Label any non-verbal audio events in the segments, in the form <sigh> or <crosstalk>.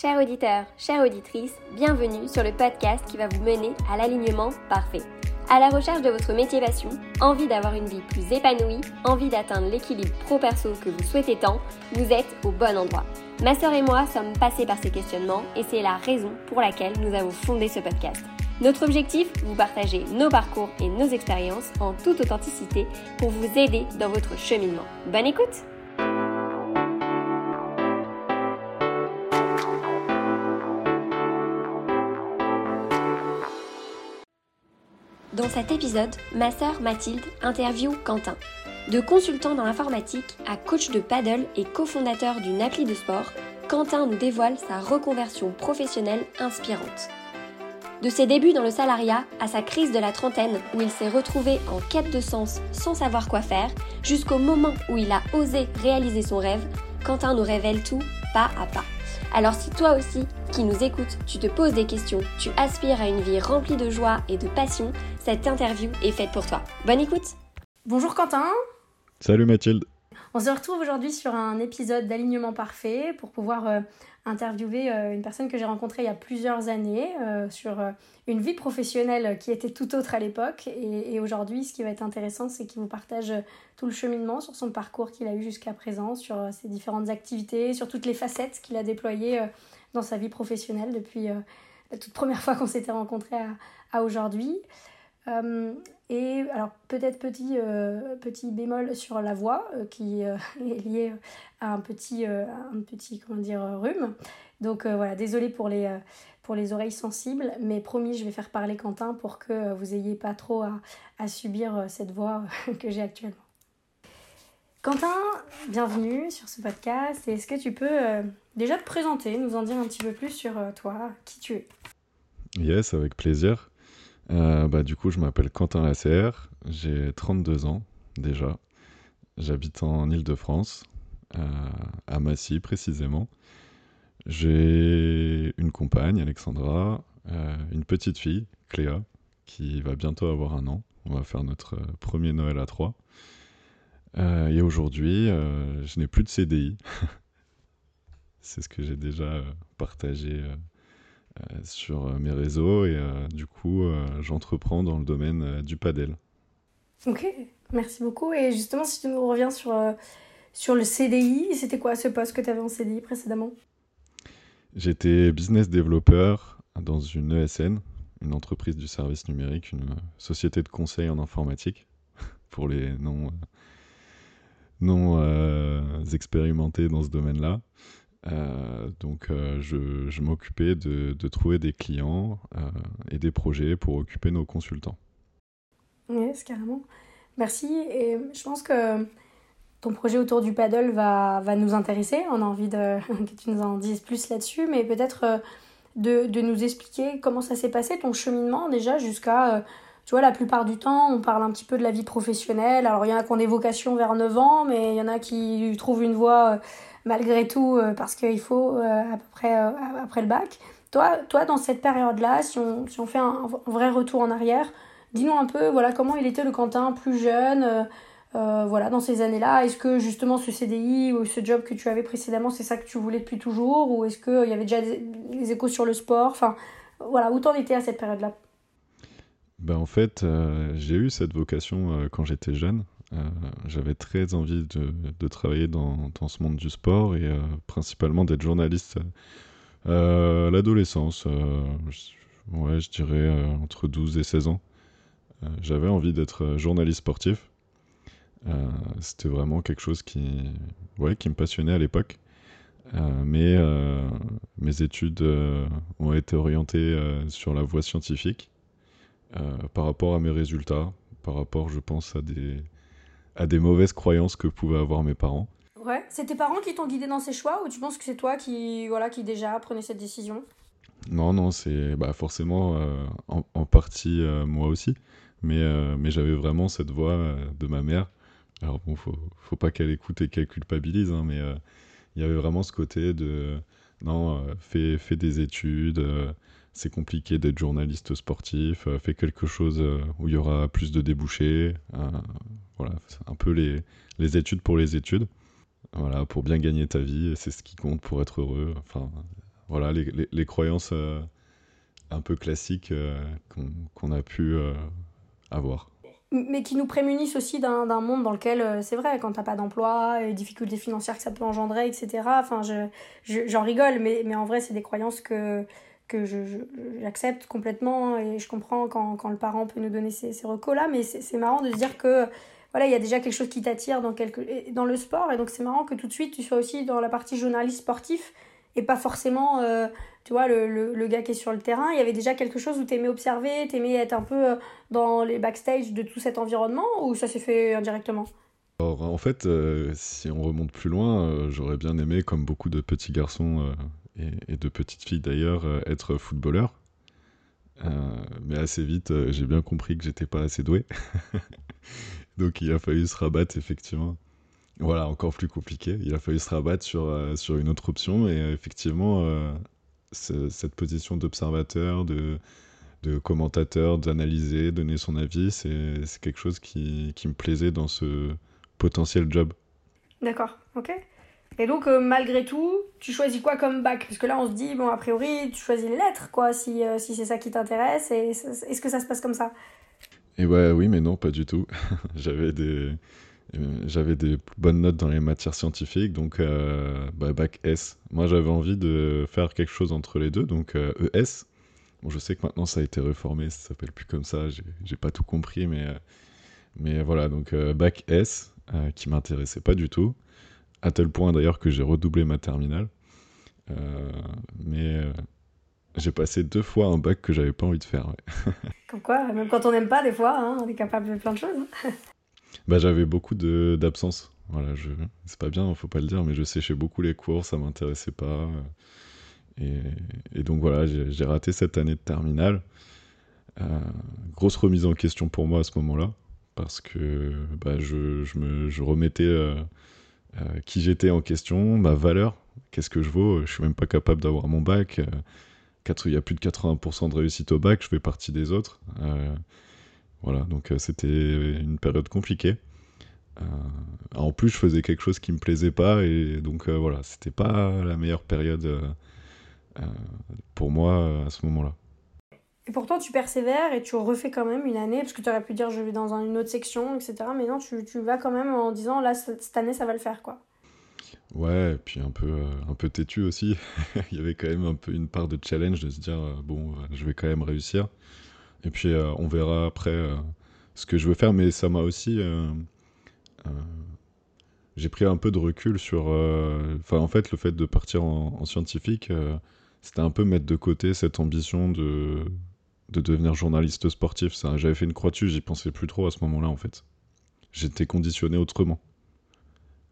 Chers auditeurs, chères auditrices, bienvenue sur le podcast qui va vous mener à l'alignement parfait. À la recherche de votre métier passion, envie d'avoir une vie plus épanouie, envie d'atteindre l'équilibre pro-perso que vous souhaitez tant, vous êtes au bon endroit. Ma sœur et moi sommes passés par ces questionnements et c'est la raison pour laquelle nous avons fondé ce podcast. Notre objectif, vous partager nos parcours et nos expériences en toute authenticité pour vous aider dans votre cheminement. Bonne écoute Dans cet épisode, ma sœur Mathilde interview Quentin. De consultant dans l'informatique à coach de paddle et cofondateur d'une appli de sport, Quentin nous dévoile sa reconversion professionnelle inspirante. De ses débuts dans le salariat à sa crise de la trentaine où il s'est retrouvé en quête de sens sans savoir quoi faire, jusqu'au moment où il a osé réaliser son rêve, Quentin nous révèle tout pas à pas. Alors si toi aussi, qui nous écoutes, tu te poses des questions, tu aspires à une vie remplie de joie et de passion, cette interview est faite pour toi. Bonne écoute Bonjour Quentin Salut Mathilde On se retrouve aujourd'hui sur un épisode d'alignement parfait pour pouvoir euh, interviewer euh, une personne que j'ai rencontrée il y a plusieurs années euh, sur une vie professionnelle qui était tout autre à l'époque. Et, et aujourd'hui, ce qui va être intéressant, c'est qu'il vous partage tout le cheminement sur son parcours qu'il a eu jusqu'à présent, sur ses différentes activités, sur toutes les facettes qu'il a déployées dans sa vie professionnelle depuis la toute première fois qu'on s'était rencontrés à, à aujourd'hui. Euh, et alors peut-être petit, euh, petit bémol sur la voix euh, qui <laughs> est lié à un petit, un petit comment dire, rhume. Donc voilà, désolé pour les, pour les oreilles sensibles, mais promis, je vais faire parler Quentin pour que vous n'ayez pas trop à subir cette voix <laughs> que j'ai actuellement. Quentin, bienvenue sur ce podcast. Est-ce que tu peux déjà te présenter, nous en dire un petit peu plus sur toi, qui tu es? Yes, avec plaisir. Euh, bah, du coup, je m'appelle Quentin Lasserre, j'ai 32 ans déjà. J'habite en Ile-de-France, euh, à Massy précisément. J'ai une compagne, Alexandra, euh, une petite fille, Cléa, qui va bientôt avoir un an. On va faire notre premier Noël à trois. et aujourd'hui, je n'ai plus de CDI. <laughs> C'est ce que j'ai déjà partagé sur euh, mes réseaux et euh, du coup j'entreprends dans le domaine du padel. Ok, merci beaucoup. Et justement, si tu nous reviens sur, sur le CDI, c'était quoi ce poste que tu avais en CDI précédemment? J'étais business developer dans une ESN, une entreprise du service numérique, une société de conseil en informatique, <laughs> pour les non, non expérimentés dans ce domaine-là. Euh, donc euh, je, m'occupais de, trouver des clients euh, et des projets pour occuper nos consultants. Yes, carrément. Merci. Et je pense que ton projet autour du paddle va, nous intéresser. On a envie <laughs> que tu nous en dises plus là-dessus, mais peut-être de, de, nous expliquer comment ça s'est passé, ton cheminement déjà jusqu'à... tu vois, la plupart du temps, on parle un petit peu de la vie professionnelle. Alors, il y en a qui ont des vocations vers 9 ans, mais il y en a qui trouvent une voie malgré tout, euh, parce qu'il faut euh, à peu près euh, après le bac. Toi, toi dans cette période-là, si on, si on fait un, vrai retour en arrière, dis-nous un peu voilà, comment il était le Quentin plus jeune. voilà, dans ces années-là, est-ce que justement ce CDI ou ce job que tu avais précédemment, c'est ça que tu voulais depuis toujours? Ou est-ce qu'il y avait déjà des, échos sur le sport? Enfin, voilà, où t'en étais à cette période-là? Ben En fait, j'ai eu cette vocation quand j'étais jeune. Euh, j'avais très envie de, travailler dans, dans, ce monde du sport et euh, principalement d'être journaliste euh, à l'adolescence. ouais, je dirais entre 12 et 16 ans. J'avais envie d'être journaliste sportif. C'était vraiment quelque chose qui, ouais, qui me passionnait à l'époque. mais mes études ont été orientées sur la voie scientifique par rapport à mes résultats, par rapport, je pense, à des, à des mauvaises croyances que pouvaient avoir mes parents. Ouais, c'est tes parents qui t'ont guidé dans ces choix ou tu penses que c'est toi qui, voilà, qui déjà prenais cette décision? Non, non, c'est bah, forcément euh, en, partie euh, moi aussi, mais, euh, mais j'avais vraiment cette voix de ma mère. Alors bon, faut, faut pas qu'elle écoute et qu'elle culpabilise, hein, mais il y avait vraiment ce côté de non, fais, fais des études, c'est compliqué d'être journaliste sportif, fais quelque chose où il y aura plus de débouchés. Voilà, un peu les, les études pour les études. Voilà, pour bien gagner ta vie, c'est ce qui compte pour être heureux. Enfin, voilà, les, les, croyances un peu classiques qu'on a pu avoir mais qui nous prémunissent aussi d'un monde dans lequel, euh, c'est vrai, quand t'as pas d'emploi, les difficultés financières que ça peut engendrer, etc. Enfin, j'en je, j'en rigole, mais, mais en vrai, c'est des croyances que, que j'accepte complètement et je comprends quand, quand, le parent peut nous donner ces, ces recos-là, mais c'est marrant de se dire que voilà, il y a déjà quelque chose qui t'attire dans, dans le sport, et donc c'est marrant que tout de suite tu sois aussi dans la partie journaliste sportif et pas forcément, euh, tu vois, le, le, gars qui est sur le terrain. Il y avait déjà quelque chose où tu aimais observer, tu aimais être un peu euh, dans les backstage de tout cet environnement ou ça s'est fait indirectement? Alors, en fait, euh, si on remonte plus loin, j'aurais bien aimé, comme beaucoup de petits garçons et, de petites filles d'ailleurs, être footballeur. mais assez vite, j'ai bien compris que j'étais pas assez doué. <laughs> Donc il a fallu se rabattre effectivement voilà, encore plus compliqué. Il a fallu se rabattre sur, euh, sur une autre option. Et euh, effectivement, euh, cette position d'observateur, de, de commentateur, d'analyser, donner son avis, c'est quelque chose qui, qui, me plaisait dans ce potentiel job. D'accord, ok. Et donc, malgré tout, tu choisis quoi comme bac? Parce que là, on se dit, bon, a priori, tu choisis les lettres, quoi, si, si c'est ça qui t'intéresse. Est-ce que ça se passe comme ça? Et ouais, oui, mais non, pas du tout. <laughs> J'avais des euh, j'avais des bonnes notes dans les matières scientifiques, donc euh, bah, bac S. Moi, j'avais envie de faire quelque chose entre les deux, donc ES. Euh, e bon, je sais que maintenant ça a été réformé, ça s'appelle plus comme ça, j'ai pas tout compris, mais, mais voilà, donc bac S, qui m'intéressait pas du tout, à tel point d'ailleurs que j'ai redoublé ma terminale. mais j'ai passé deux fois un bac que j'avais pas envie de faire. Ouais. <laughs> Comme quoi, même quand on n'aime pas, des fois, hein, on est capable de plein de choses. Hein. <laughs> Bah, j'avais beaucoup d'absence. Voilà, je... c'est pas bien, faut pas le dire, mais je séchais beaucoup les cours, ça m'intéressait pas. Et, et, donc voilà, j'ai raté cette année de terminale. Euh, grosse remise en question pour moi à ce moment-là, parce que bah, je, je, me, je remettais euh, euh, qui j'étais en question, ma valeur, qu'est-ce que je vaux. Je suis même pas capable d'avoir mon bac. il y a plus de 80% de réussite au bac, je fais partie des autres. Voilà, donc euh, c'était une période compliquée. Euh, en plus, je faisais quelque chose qui me plaisait pas et donc euh, voilà, c'était pas la meilleure période pour moi à ce moment-là. Et pourtant, tu persévères et tu refais quand même une année, parce que tu aurais pu dire je vais dans une autre section, etc. Mais non, tu, tu vas quand même en disant là, cette année, ça va le faire, quoi. Ouais, et puis un peu, un peu têtu aussi. <laughs> Il y avait quand même un peu une part de challenge de se dire bon, je vais quand même réussir. Et puis euh, on verra après euh, ce que je veux faire, mais ça m'a aussi euh, j'ai pris un peu de recul sur. Enfin, en fait, le fait de partir en, scientifique, c'était un peu mettre de côté cette ambition de, de devenir journaliste sportif. J'avais fait une croix dessus, j'y pensais plus trop à ce moment-là, en fait. J'étais conditionné autrement.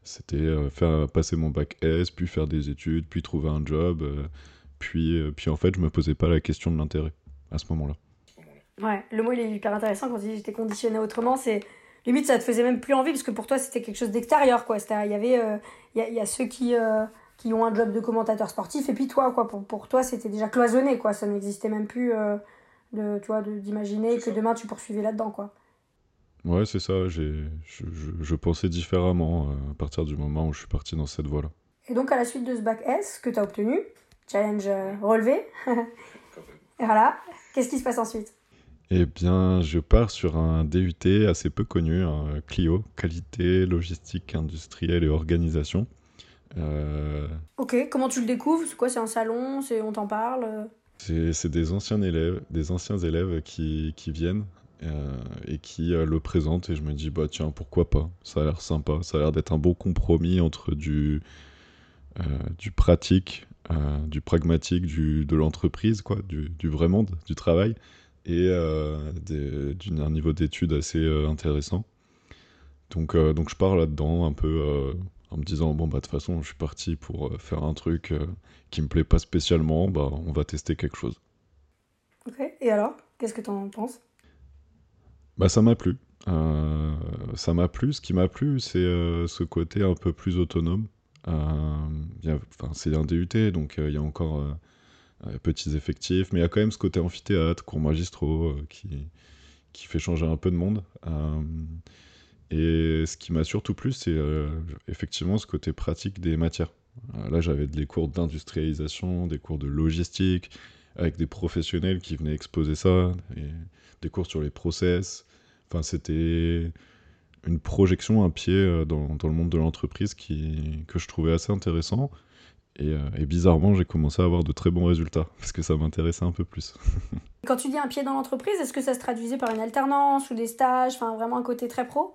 C'était faire passer mon bac S, puis faire des études, puis trouver un job. puis, puis en fait, je me posais pas la question de l'intérêt à ce moment-là. Ouais, le mot il est hyper intéressant quand tu dis j'étais conditionné autrement, c'est limite ça te faisait même plus envie parce que pour toi c'était quelque chose d'extérieur quoi. Il y avait euh, il y, a, ceux qui euh, qui ont un job de commentateur sportif et puis toi quoi pour, pour toi c'était déjà cloisonné quoi, ça n'existait même plus euh, de tu vois d'imaginer que demain tu poursuivais là-dedans quoi. Ouais, c'est ça, j'ai je, je, pensais différemment à partir du moment où je suis parti dans cette voie-là. Et donc à la suite de ce bac S que tu as obtenu, challenge relevé. et <laughs> voilà, qu'est-ce qui se passe ensuite? Eh bien, je pars sur un DUT assez peu connu, un Clio, qualité, logistique industrielle et organisation. Euh, ok, comment tu le découvres? C'est quoi C'est un salon? C'est on t'en parle? C'est des anciens élèves, des anciens élèves qui, qui viennent euh, et qui euh, le présentent et je me dis bah tiens pourquoi pas? Ça a l'air sympa, ça a l'air d'être un bon compromis entre du du pratique, du pragmatique, du de l'entreprise quoi, du, du vrai monde, du travail et euh, d'un niveau d'études assez euh, intéressant. Donc, euh, donc je pars là-dedans un peu en me disant bon bah de toute façon je suis parti pour faire un truc qui me plaît pas spécialement, bah on va tester quelque chose. Ok, et alors Qu'est-ce que tu en penses? Bah ça m'a plu. ça m'a plu. Ce qui m'a plu, c'est ce côté un peu plus autonome. Enfin, c'est un DUT, donc il y a encore euh, petits effectifs, mais il y a quand même ce côté amphithéâtre, cours magistraux, euh, qui, qui fait changer un peu de monde. Euh, et ce qui m'a surtout plu, c'est effectivement ce côté pratique des matières. Là, j'avais des cours d'industrialisation, des cours de logistique, avec des professionnels qui venaient exposer ça, des cours sur les process. Enfin, c'était une projection, un pied euh, dans, dans le monde de l'entreprise qui, que je trouvais assez intéressant. Et, euh, et bizarrement, j'ai commencé à avoir de très bons résultats, <laughs> parce que ça m'intéressait un peu plus. <laughs> Quand tu dis un pied dans l'entreprise, est-ce que ça se traduisait par une alternance ou des stages, enfin vraiment un côté très pro?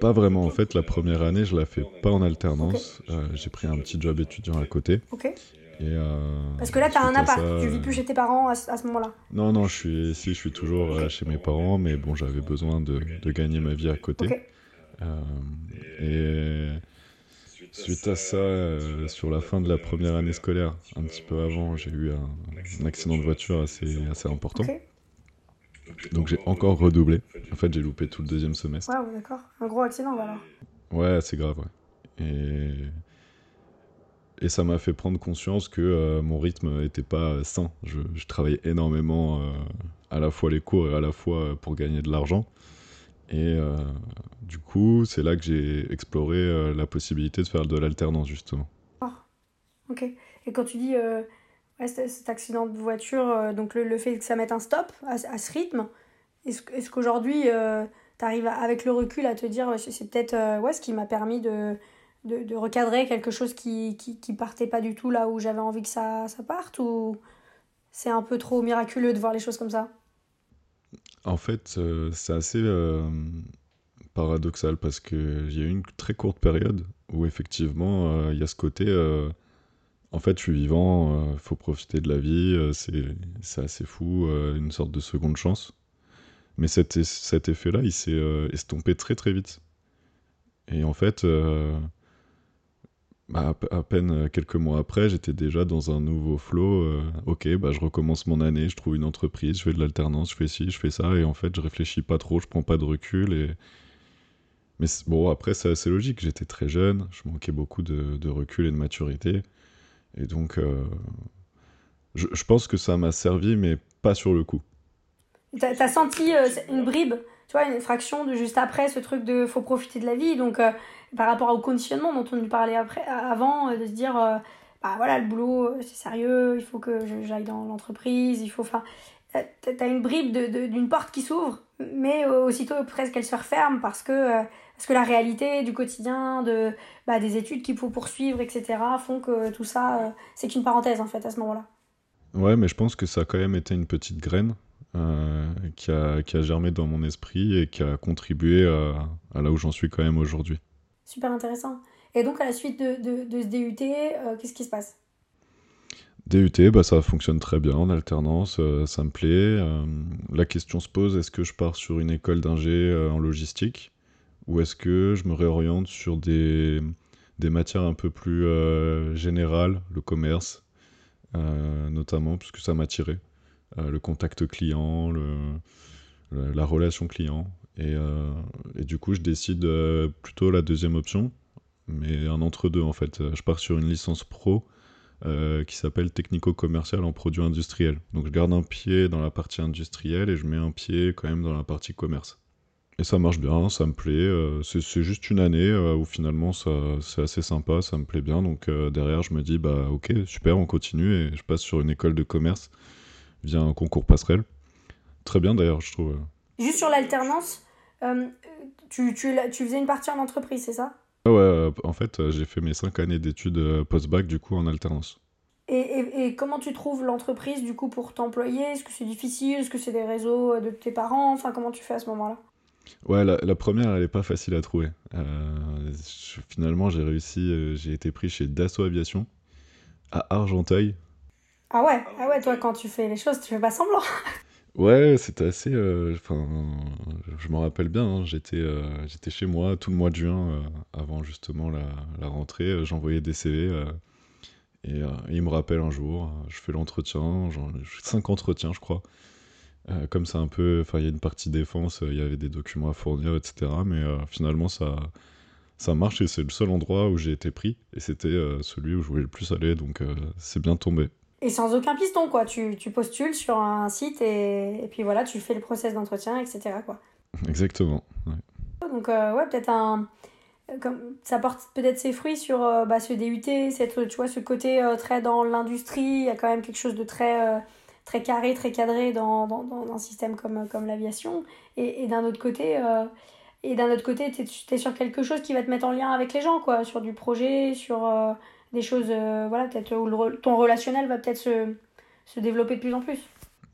Pas vraiment. En fait, la première année, je la fais pas en alternance. Euh, j'ai pris un petit job étudiant à côté. Ok. Et, euh, Parce que là, tu as un appart, ça, tu vis euh, plus chez tes parents à, ce- moment-là. Non, non, je suis ici, je suis toujours euh, chez mes parents, mais bon, j'avais besoin de, de gagner ma vie à côté. Euh, et suite à ça, euh, sur la fin de la première année scolaire, un petit peu avant, j'ai eu un, un accident de voiture assez, assez important. Donc j'ai encore redoublé. En fait, j'ai loupé tout le deuxième semestre. Waouh, d'accord. Un gros accident, voilà. Ouais, c'est grave, ouais. Et, et ça m'a fait prendre conscience que euh, mon rythme n'était pas sain. Je, je travaillais énormément, euh, à la fois les cours et à la fois euh, pour gagner de l'argent. Et euh, du coup, c'est là que j'ai exploré la possibilité de faire de l'alternance, justement. Ok. Et quand tu dis euh, cet, accident de voiture, euh, donc le, le fait que ça mette un stop à, à ce rythme, est-ce, qu'aujourd'hui, tu arrives avec le recul à te dire, c'est, peut-être euh, ouais, ce qui m'a permis de, de, recadrer quelque chose qui, qui, partait pas du tout là où j'avais envie que ça, ça parte Ou c'est un peu trop miraculeux de voir les choses comme ça? En fait, euh, c'est assez euh, paradoxal parce qu'il y a eu une très courte période où effectivement euh, il y a ce côté euh, en fait je suis vivant, il faut profiter de la vie, euh, c'est assez fou, euh, une sorte de seconde chance. Mais cet, effet-là, il s'est euh, estompé très très vite. Et en fait, euh, à, pe- à peine quelques mois après, j'étais déjà dans un nouveau flow. euh, ok, bah, je recommence mon année, je trouve une entreprise, je fais de l'alternance, je fais ci, je fais ça, et en fait, je réfléchis pas trop, je prends pas de recul. Et... Mais bon, après, c'est assez logique. J'étais très jeune, je manquais beaucoup de recul et de maturité. Et donc, euh, je, pense que ça m'a servi, mais pas sur le coup. T'as as senti euh, une bribe, tu vois, une fraction de juste après ce truc de faut profiter de la vie. Donc, euh, par rapport au conditionnement dont on nous parlait après, avant, de se dire, bah voilà, le boulot, c'est sérieux, il faut que j'aille dans l'entreprise, il faut. Enfin, t'as une bribe d'une porte qui s'ouvre, mais aussitôt presque elle se referme parce que, parce que la réalité du quotidien, de, bah, des études qu'il faut poursuivre, etc., font que tout ça, euh, c'est qu'une parenthèse en fait à ce moment-là. Ouais, mais je pense que ça a quand même été une petite graine euh, qui a, qui a germé dans mon esprit et qui a contribué à, à là où j'en suis quand même aujourd'hui. Super intéressant. Et donc, à la suite de, de, de ce DUT, euh, qu'est-ce qui se passe? DUT, bah, ça fonctionne très bien en alternance, euh, ça me plaît. Euh, la question se pose, est-ce que je pars sur une école d'ingé euh, en logistique? Ou est-ce que je me réoriente sur des, matières un peu plus euh, générales, le commerce euh, notamment, puisque ça m'attirait. Euh, le contact client, la relation client. Et, du coup, je décide plutôt la deuxième option, mais un entre-deux en fait. Je pars sur une licence pro qui s'appelle technico-commercial en produits industriels. Donc je garde un pied dans la partie industrielle et je mets un pied quand même dans la partie commerce. Et ça marche bien, ça me plaît. euh, c'est c'est juste une année euh, où finalement ça, c'est assez sympa, ça me plaît bien. Donc euh, derrière, je me dis, bah ok, super, on continue et je passe sur une école de commerce via un concours passerelle. Très bien d'ailleurs, je trouve. Juste sur l'alternance, euh, tu, tu, tu faisais une partie en entreprise, c'est ça? Ah ouais, euh, en fait, euh, j'ai fait mes 5 années d'études euh, post-bac du coup en alternance. et, et, et comment tu trouves l'entreprise du coup pour t'employer? Est-ce que c'est difficile? Est-ce que c'est des réseaux euh, de tes parents? Enfin, comment tu fais à ce moment-là? Ouais, la, la première, elle est pas facile à trouver. Euh, je- finalement, j'ai réussi, euh, j'ai été pris chez Dassault Aviation à Argenteuil. Ah ouais, ah ouais, toi quand tu fais les choses, tu fais pas semblant. <laughs> Ouais, c'était assez. euh, Enfin, je m'en rappelle bien. hein, j'étais, euh, j'étais chez moi tout le mois de juin euh, avant justement la, la rentrée. euh, J'envoyais des CV euh, et euh, il me rappelle un jour. euh, je fais l'entretien, j'en- je fais cinq entretiens, je crois. Euh, comme c'est un peu, enfin, il y a une partie défense, euh, il y avait des documents à fournir, etc. Mais euh, finalement, ça, ça marche et c'est le seul endroit où j'ai été pris. Et c'était celui où je voulais le plus aller, donc c'est bien tombé. Et sans aucun piston, quoi. Tu, tu postules sur un site et, et puis voilà, tu fais le process d'entretien, etc. quoi. Exactement. ouais. Donc, euh, ouais, peut-être un. comme, ça porte peut-être ses fruits sur bah, ce DUT, cette, tu vois, ce côté très dans l'industrie. Il y a quand même quelque chose de très, très carré, très cadré dans, dans, dans un système comme, comme l'aviation. Et, et d'un autre côté, et d'un autre côté, tu es, sur quelque chose qui va te mettre en lien avec les gens, quoi, sur du projet, sur des choses, voilà, peut-être où ton relationnel va peut-être se, se développer de plus en plus.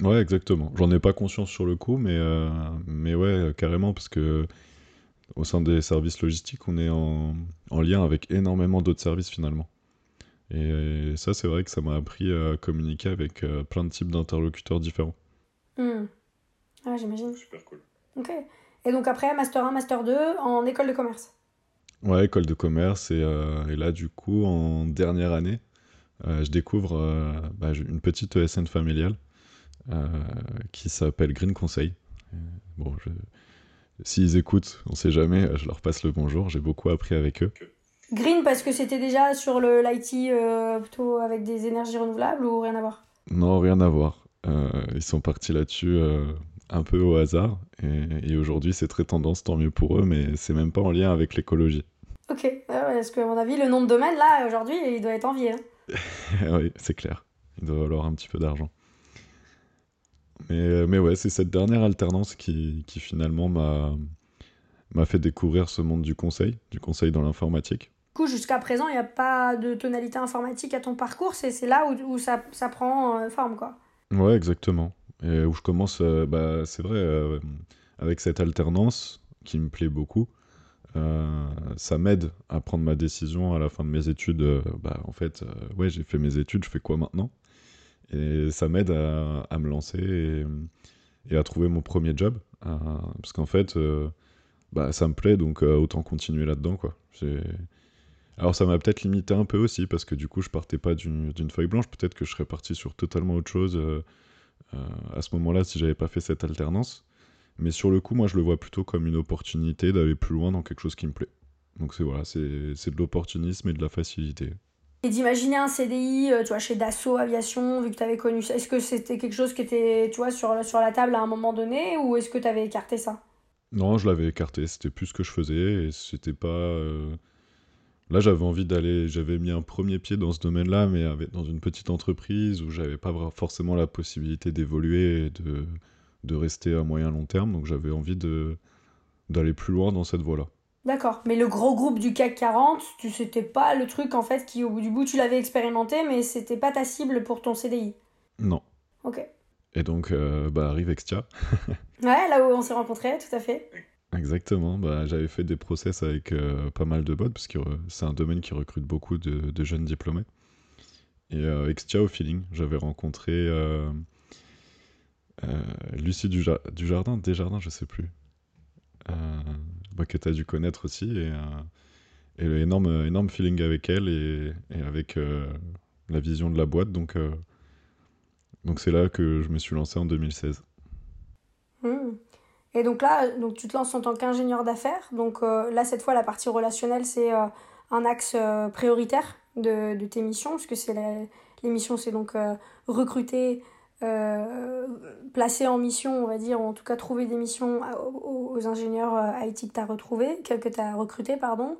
Ouais, exactement. J'en ai pas conscience sur le coup, mais, euh, mais ouais, carrément, parce que au sein des services logistiques, on est en, en lien avec énormément d'autres services finalement. Et, ça, c'est vrai que ça m'a appris à communiquer avec euh, plein de types d'interlocuteurs différents. Hmm. Ah, j'imagine. Super cool. Ok. Et donc après, Master 1, Master 2 en école de commerce Ouais, école de commerce. Et, euh, et là, du coup, en dernière année, je découvre bah, une petite ESN familiale euh, qui s'appelle Green Conseil. Euh, bon, s'ils écoutent, on sait jamais, je leur passe le bonjour, j'ai beaucoup appris avec eux. Green parce que c'était déjà sur l'IT euh, plutôt avec des énergies renouvelables ou rien à voir? Non, rien à voir. ils sont partis là-dessus un peu au hasard et, aujourd'hui c'est très tendance, tant mieux pour eux, mais c'est même pas en lien avec l'écologie. Ok, parce qu'à mon avis, le nom de domaine là aujourd'hui il doit être envié. Hein. <laughs> oui, c'est clair. Il doit avoir un petit peu d'argent. Mais, euh, mais ouais, c'est cette dernière alternance qui, qui finalement m'a fait découvrir ce monde du conseil, du conseil dans l'informatique. Coup, jusqu'à présent, il n'y a pas de tonalité informatique à ton parcours, c'est là où, où ça, ça, prend euh, forme, quoi. Ouais, exactement. Et où je commence, euh, bah, c'est vrai, avec cette alternance qui me plaît beaucoup, ça m'aide à prendre ma décision à la fin de mes études. bah, en fait, ouais, j'ai fait mes études, je fais quoi maintenant? Et ça m'aide à, me lancer et, à trouver mon premier job. parce qu'en fait, euh, bah, ça me plaît, donc euh, autant continuer là-dedans. quoi. Alors ça m'a peut-être limité un peu aussi, parce que du coup, je partais pas d'une feuille blanche. Peut-être que je serais parti sur totalement autre chose euh, à ce moment-là si j'avais pas fait cette alternance. Mais sur le coup, moi, je le vois plutôt comme une opportunité d'aller plus loin dans quelque chose qui me plaît. Donc c'est voilà, c'est de l'opportunisme et de la facilité. Et d'imaginer un CDI, euh, tu vois, chez Dassault Aviation, vu que tu avais connu ça, est-ce que c'était quelque chose qui était, tu vois, sur, sur la table à un moment donné, ou est-ce que tu avais écarté ça? Non, je l'avais écarté, c'était plus ce que je faisais, et c'était pas... Euh, là, j'avais envie d'aller, j'avais mis un premier pied dans ce domaine-là, mais dans une petite entreprise où j'avais pas forcément la possibilité d'évoluer et de, de rester à moyen long terme, donc j'avais envie de d'aller plus loin dans cette voie-là. D'accord. Mais le gros groupe du CAC 40, tu c'était pas le truc en fait qui au bout du bout tu l'avais expérimenté, mais c'était pas ta cible pour ton CDI. Non. Ok. Et donc euh, bah arrive Extia. ouais, là où on s'est rencontrés, tout à fait. Exactement. Bah j'avais fait des process avec euh, pas mal de bots parce que euh, c'est un domaine qui recrute beaucoup de, jeunes diplômés. Et Extia au feeling, j'avais rencontré Lucie Dujardin, Desjardins, je sais plus. Euh, bah, que tu as dû connaître aussi. Et, euh, et énorme, énorme feeling avec elle et, et avec euh, la vision de la boîte. Donc, donc c'est là que je me suis lancé en 2016. Mmh. Et donc là, donc tu te lances en tant qu'ingénieur d'affaires. Donc là, cette fois, la partie relationnelle, c'est un axe prioritaire de, tes missions, puisque c'est les missions, c'est donc recruter, euh, placer en mission, on va dire, ou en tout cas trouver des missions aux, ingénieurs euh, IT que tu as retrouvés, que, que as recrutés, pardon,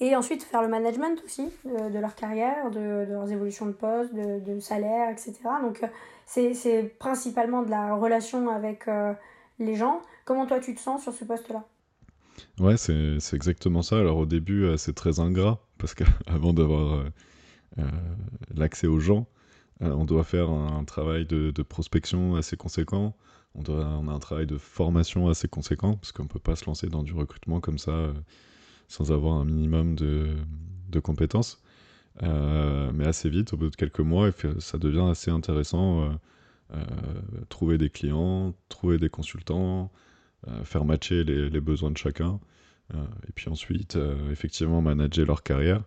et ensuite faire le management aussi de, leur carrière, de, leurs évolutions de poste, de, salaire, etc. Donc euh, c'est principalement de la relation avec les gens. Comment toi tu te sens sur ce poste-là? Ouais, c'est exactement ça. Alors au début, c'est très ingrat, parce qu'avant <laughs> d'avoir l'accès aux gens, euh, on doit faire un, travail de, prospection assez conséquent. On, doit, on a un travail de formation assez conséquent, parce qu'on ne peut pas se lancer dans du recrutement comme ça euh, sans avoir un minimum de, compétences. Euh, mais assez vite, au bout de quelques mois, ça devient assez intéressant. trouver des clients, trouver des consultants, faire matcher les, besoins de chacun, et puis ensuite, effectivement, manager leur carrière.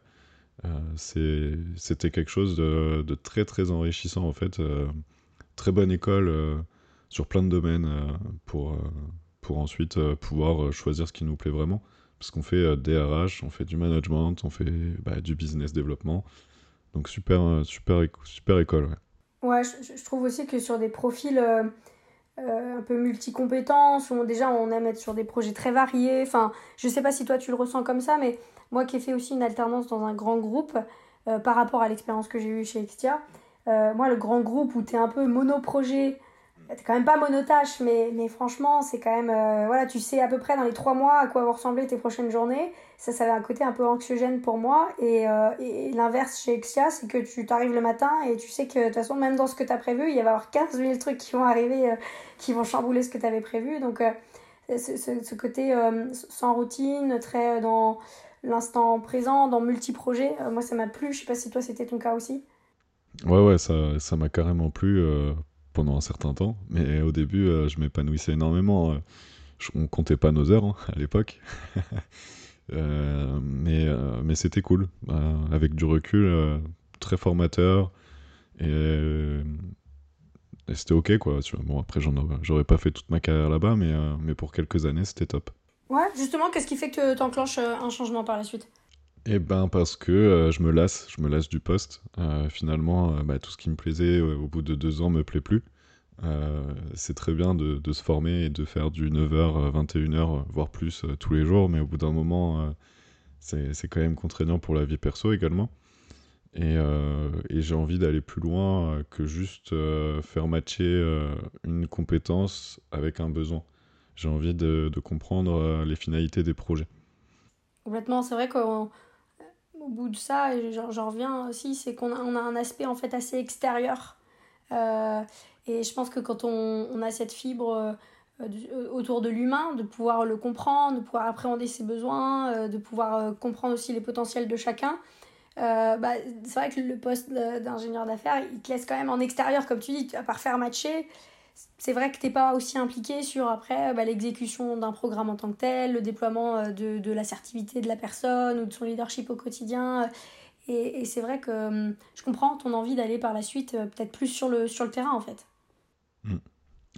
Euh, c'était quelque chose de, très très enrichissant en fait. Euh, très bonne école euh, sur plein de domaines pour, pour ensuite pouvoir choisir ce qui nous plaît vraiment. Parce qu'on fait DRH, on fait du management, on fait bah, du business développement. Donc super, super, super école. Ouais, je, trouve aussi que sur des profils un peu multi-compétences, où déjà on aime être sur des projets très variés. Enfin, je sais pas si toi tu le ressens comme ça, mais moi qui ai fait aussi une alternance dans un grand groupe, par rapport à l'expérience que j'ai eue chez Extia, moi le grand groupe où tu es un peu monoprojet, t'es quand même pas monotache, mais, mais franchement, c'est quand même. Euh, voilà, tu sais à peu près dans les trois mois à quoi vont ressembler tes prochaines journées. Ça, ça avait un côté un peu anxiogène pour moi. Et, euh, et l'inverse chez Exia, c'est que tu t'arrives le matin et tu sais que de toute façon, même dans ce que tu as prévu, il va y avoir 15 000 trucs qui vont arriver, euh, qui vont chambouler ce que tu avais prévu. Donc, ce, ce, côté sans routine, très dans l'instant présent, dans multi-projets, moi, ça m'a plu. Je sais pas si toi, c'était ton cas aussi. Ouais, ouais, ça m'a carrément plu pendant un certain temps. Mais au début, euh, je m'épanouissais énormément. Euh, on comptait pas nos heures hein, à l'époque. <laughs> Euh, mais mais c'était cool. avec du recul, très formateur. Et, c'était ok, quoi. Bon, après, j'aurais pas fait toute ma carrière là-bas, mais, mais pour quelques années, c'était top. Ouais, justement, qu'est-ce qui fait que tu enclenches un changement par la suite? Eh ben parce que je me lasse, je me lasse du poste. finalement, bah, tout ce qui me plaisait au bout de deux ans me plaît plus. c'est très bien de, se former et de faire du 9h, 21h, voire plus tous les jours, mais au bout d'un moment, c'est quand même contraignant pour la vie perso également. Et, et j'ai envie d'aller plus loin que juste faire matcher une compétence avec un besoin. J'ai envie de, de comprendre les finalités des projets. Complètement, c'est vrai qu'on au bout de ça, et j'en reviens aussi, c'est qu'on a, on a un aspect en fait assez extérieur. Euh, et je pense que quand on, on a cette fibre euh, euh, autour de l'humain, de pouvoir le comprendre, de pouvoir appréhender ses besoins, de pouvoir comprendre aussi les potentiels de chacun, bah, c'est vrai que le poste d'ingénieur d'affaires, il te laisse quand même en extérieur, comme tu dis, à part faire matcher c'est vrai que tu n'es pas aussi impliqué sur après bah, l'exécution d'un programme en tant que tel, le déploiement euh, de, de l'assertivité de la personne ou de son leadership au quotidien. Et, et c'est vrai que hum, je comprends ton envie d'aller par la suite euh, peut-être plus sur le, sur le terrain en fait. Mmh.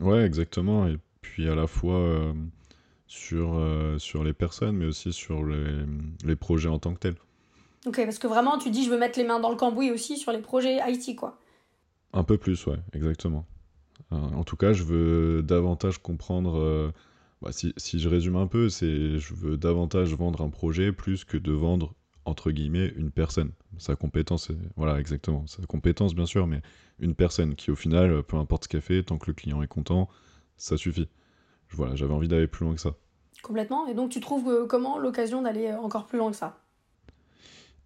Ouais, exactement. Et puis à la fois euh, sur, sur les personnes, mais aussi sur les, les projets en tant que tels. Ok, parce que vraiment tu dis je veux mettre les mains dans le cambouis aussi sur les projets IT quoi. Un peu plus, ouais, exactement. Euh, en tout cas, je veux davantage comprendre. Euh, bah, si, je résume un peu, c'est je veux davantage vendre un projet plus que de vendre entre guillemets une personne. Sa compétence, voilà exactement. Sa compétence bien sûr, mais une personne qui au final, peu importe ce qu'elle fait, tant que le client est content, ça suffit. Voilà, j'avais envie d'aller plus loin que ça. Complètement. Et donc tu trouves euh, comment l'occasion d'aller encore plus loin que ça?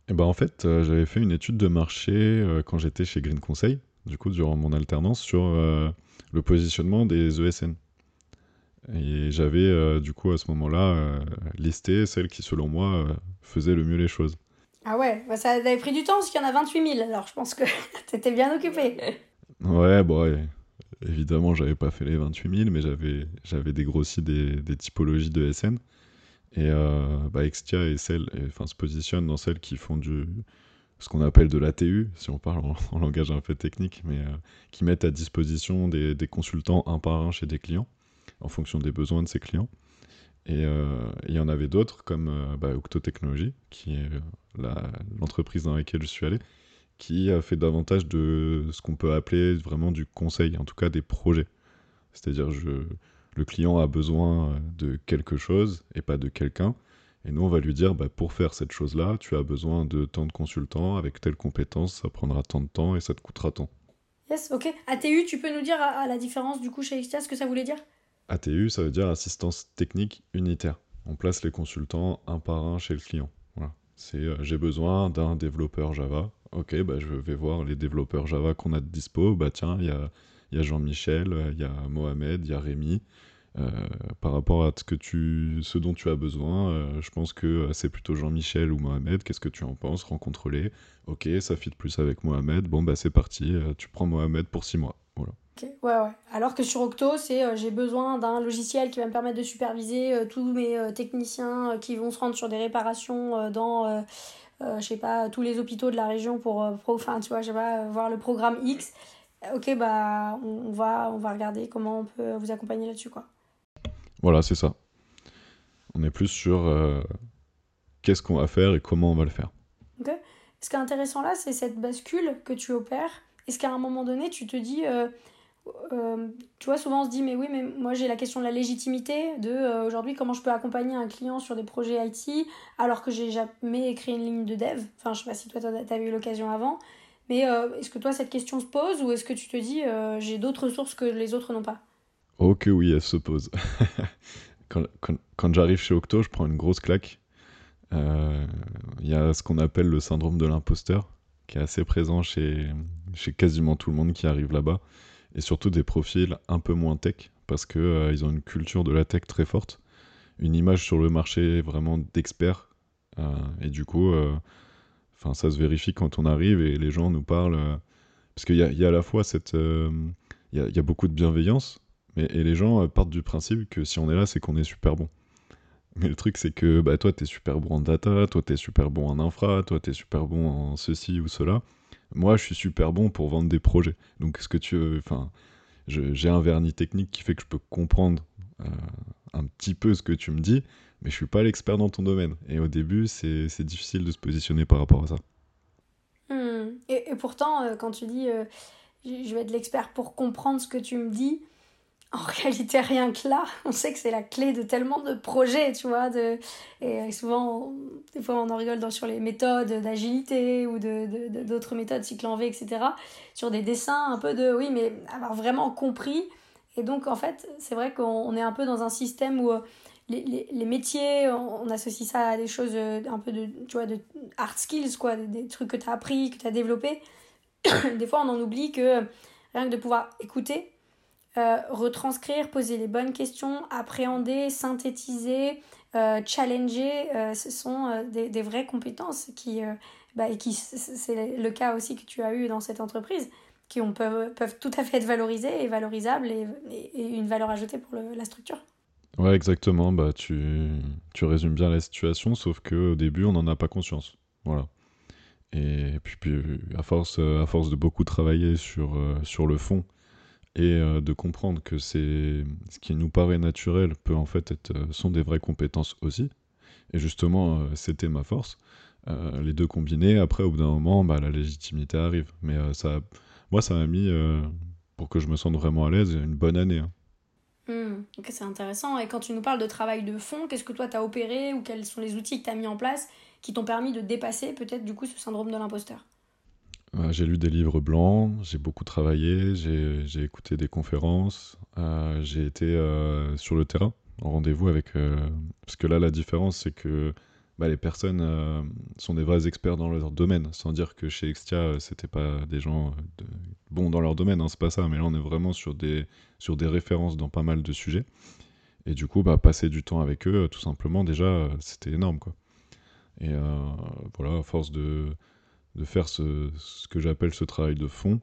Eh ben en fait, j'avais fait une étude de marché quand j'étais chez Green Conseil, du coup durant mon alternance sur le positionnement des ESN. Et j'avais euh, du coup à ce moment-là euh, listé celles qui selon moi euh, faisaient le mieux les choses. Ah ouais, bah, ça avait pris du temps parce qu'il y en a 28 000, alors je pense que <laughs> t'étais bien occupé. Ouais, bon, ouais. évidemment j'avais pas fait les 28 000, mais j'avais, j'avais dégrossi des, des typologies de SN. Et bah, Extia et celle, enfin, se positionnent dans celles qui font du, ce qu'on appelle de l'ATU, si on parle <laughs> en, langage un peu technique, mais euh, qui mettent à disposition des, consultants un par un chez des clients, en fonction des besoins de ces clients. Et euh, il y en avait d'autres, comme euh, bah, Octo qui est l'entreprise dans laquelle je suis allé, qui a fait davantage de ce qu'on peut appeler vraiment du conseil, en tout cas des projets. C'est-à-dire, le client a besoin de quelque chose et pas de quelqu'un et nous, on va lui dire, bah, pour faire cette chose-là, tu as besoin de tant de consultants, avec telle compétence, ça prendra tant de temps et ça te coûtera tant. Yes, ok. ATU, tu peux nous dire à, la différence du coup chez Extia ce que ça voulait dire? ATU, ça veut dire assistance technique unitaire. On place les consultants un par un chez le client. Voilà. C'est euh, j'ai besoin d'un développeur Java. Ok, bah, je vais voir les développeurs Java qu'on a de dispo. Bah tiens, il y a, y a Jean-Michel, il y a Mohamed, il y a Rémi. Euh, par rapport à ce, dont tu as besoin, euh, je pense que euh, c'est plutôt Jean-Michel ou Mohamed. Qu'est-ce que tu en penses? Rencontre-les. Ok, ça fit plus avec Mohamed. Bon, bah c'est parti. tu prends Mohamed pour six mois. Voilà. ouais, ouais. Alors que sur Octo, c'est j'ai besoin d'un logiciel qui va me permettre de superviser tous mes techniciens qui vont se rendre sur des réparations dans, je sais pas, tous les hôpitaux de la région pour, enfin, tu vois, je sais pas, voir le programme X. Ok, bah, on, va, on va regarder comment on peut vous accompagner là-dessus, quoi. Voilà, c'est ça. On est plus sur euh, qu'est-ce qu'on va faire et comment on va le faire. Ok. Ce qui est intéressant là, c'est cette bascule que tu opères. Est-ce qu'à un moment donné, tu te dis, euh, euh, tu vois, souvent on se dit, mais oui, mais moi j'ai la question de la légitimité, de aujourd'hui comment je peux accompagner un client sur des projets IT alors que j'ai jamais écrit une ligne de dev? Enfin, je sais pas si toi tu as eu l'occasion avant, mais est-ce que toi cette question se pose ou est-ce que tu te dis, j'ai d'autres sources que les autres n'ont pas? Oh que oui, elle se pose. <laughs> quand, j'arrive chez Octo, je prends une grosse claque. Il y a ce qu'on appelle le syndrome de l'imposteur, qui est assez présent chez, chez quasiment tout le monde qui arrive là-bas et surtout des profils un peu moins tech parce que euh, ont une culture de la tech très forte, une image sur le marché vraiment d'experts euh, et du coup, euh, enfin ça se vérifie quand on arrive et les gens nous parlent parce qu'il y, a à la fois cette, il y, a beaucoup de bienveillance, et les gens partent du principe que si on est là, c'est qu'on est super bon. Mais le truc, c'est que bah, toi, tu es super bon en data, toi, tu es super bon en infra, toi, tu es super bon en ceci ou cela moi, je suis super bon pour vendre des projets. Donc, ce que tu veux, enfin, j'ai un vernis technique qui fait que je peux comprendre euh, un petit peu ce que tu me dis, mais je suis pas l'expert dans ton domaine. Et au début, c'est difficile de se positionner par rapport à ça. Hmm. Et, pourtant, euh, quand tu dis euh, je vais être l'expert pour comprendre ce que tu me dis, en réalité, rien que là, on sait que c'est la clé de tellement de projets, tu vois. De, et souvent, des fois, on en rigole sur les méthodes d'agilité ou de, d'autres méthodes, cycle en V, etc. Sur des dessins, un peu de, oui, mais avoir vraiment compris. Et donc, en fait, c'est vrai qu'on est un peu dans un système où euh, les, les, les, métiers, on, associe ça à des choses euh, un peu de, tu vois, de hard skills, quoi, des, trucs que tu as appris, que tu as développé. <coughs> des fois, on en oublie que rien que de pouvoir écouter, euh, retranscrire, poser les bonnes questions, appréhender, synthétiser, euh, challenger, euh, ce sont des, vraies compétences qui, bah, et qui c'est le cas aussi que tu as eu dans cette entreprise, qui on peuvent, peuvent tout à fait être valorisées et valorisables et, et, une valeur ajoutée pour la structure. Ouais, exactement. Bah, tu, tu résumes bien la situation, sauf qu'au début, on n'en a pas conscience. Voilà. Et puis, puis à, force, à force de beaucoup travailler sur, sur le fond et euh, de comprendre que c'est ce qui nous paraît naturel peut en fait être euh, sont des vraies compétences aussi. Et justement euh, c'était ma force. Les deux combinés après au bout d'un moment bah, la légitimité arrive. Mais ça moi ça m'a mis pour que je me sente vraiment à l'aise une bonne année hein. ok c'est intéressant. Et quand tu nous parles de travail de fond qu'est-ce que toi tu as opéré ou quels sont les outils que tu as mis en place qui t'ont permis de dépasser peut-être du coup ce syndrome de l'imposteur? Euh, j'ai lu des livres blancs, j'ai beaucoup travaillé, j'ai écouté des conférences, euh, j'ai été euh, sur le terrain en rendez-vous avec. parce que là, la différence, c'est que bah, les personnes sont des vrais experts dans leur domaine, sans dire que chez Extia, c'était pas des gens bons dans leur domaine, hein, c'est pas ça, mais là, on est vraiment sur des, sur des références dans pas mal de sujets. Et du coup, bah, passer du temps avec eux, tout simplement, déjà, c'était énorme, quoi. Et voilà, à force de de faire ce, que j'appelle ce travail de fond,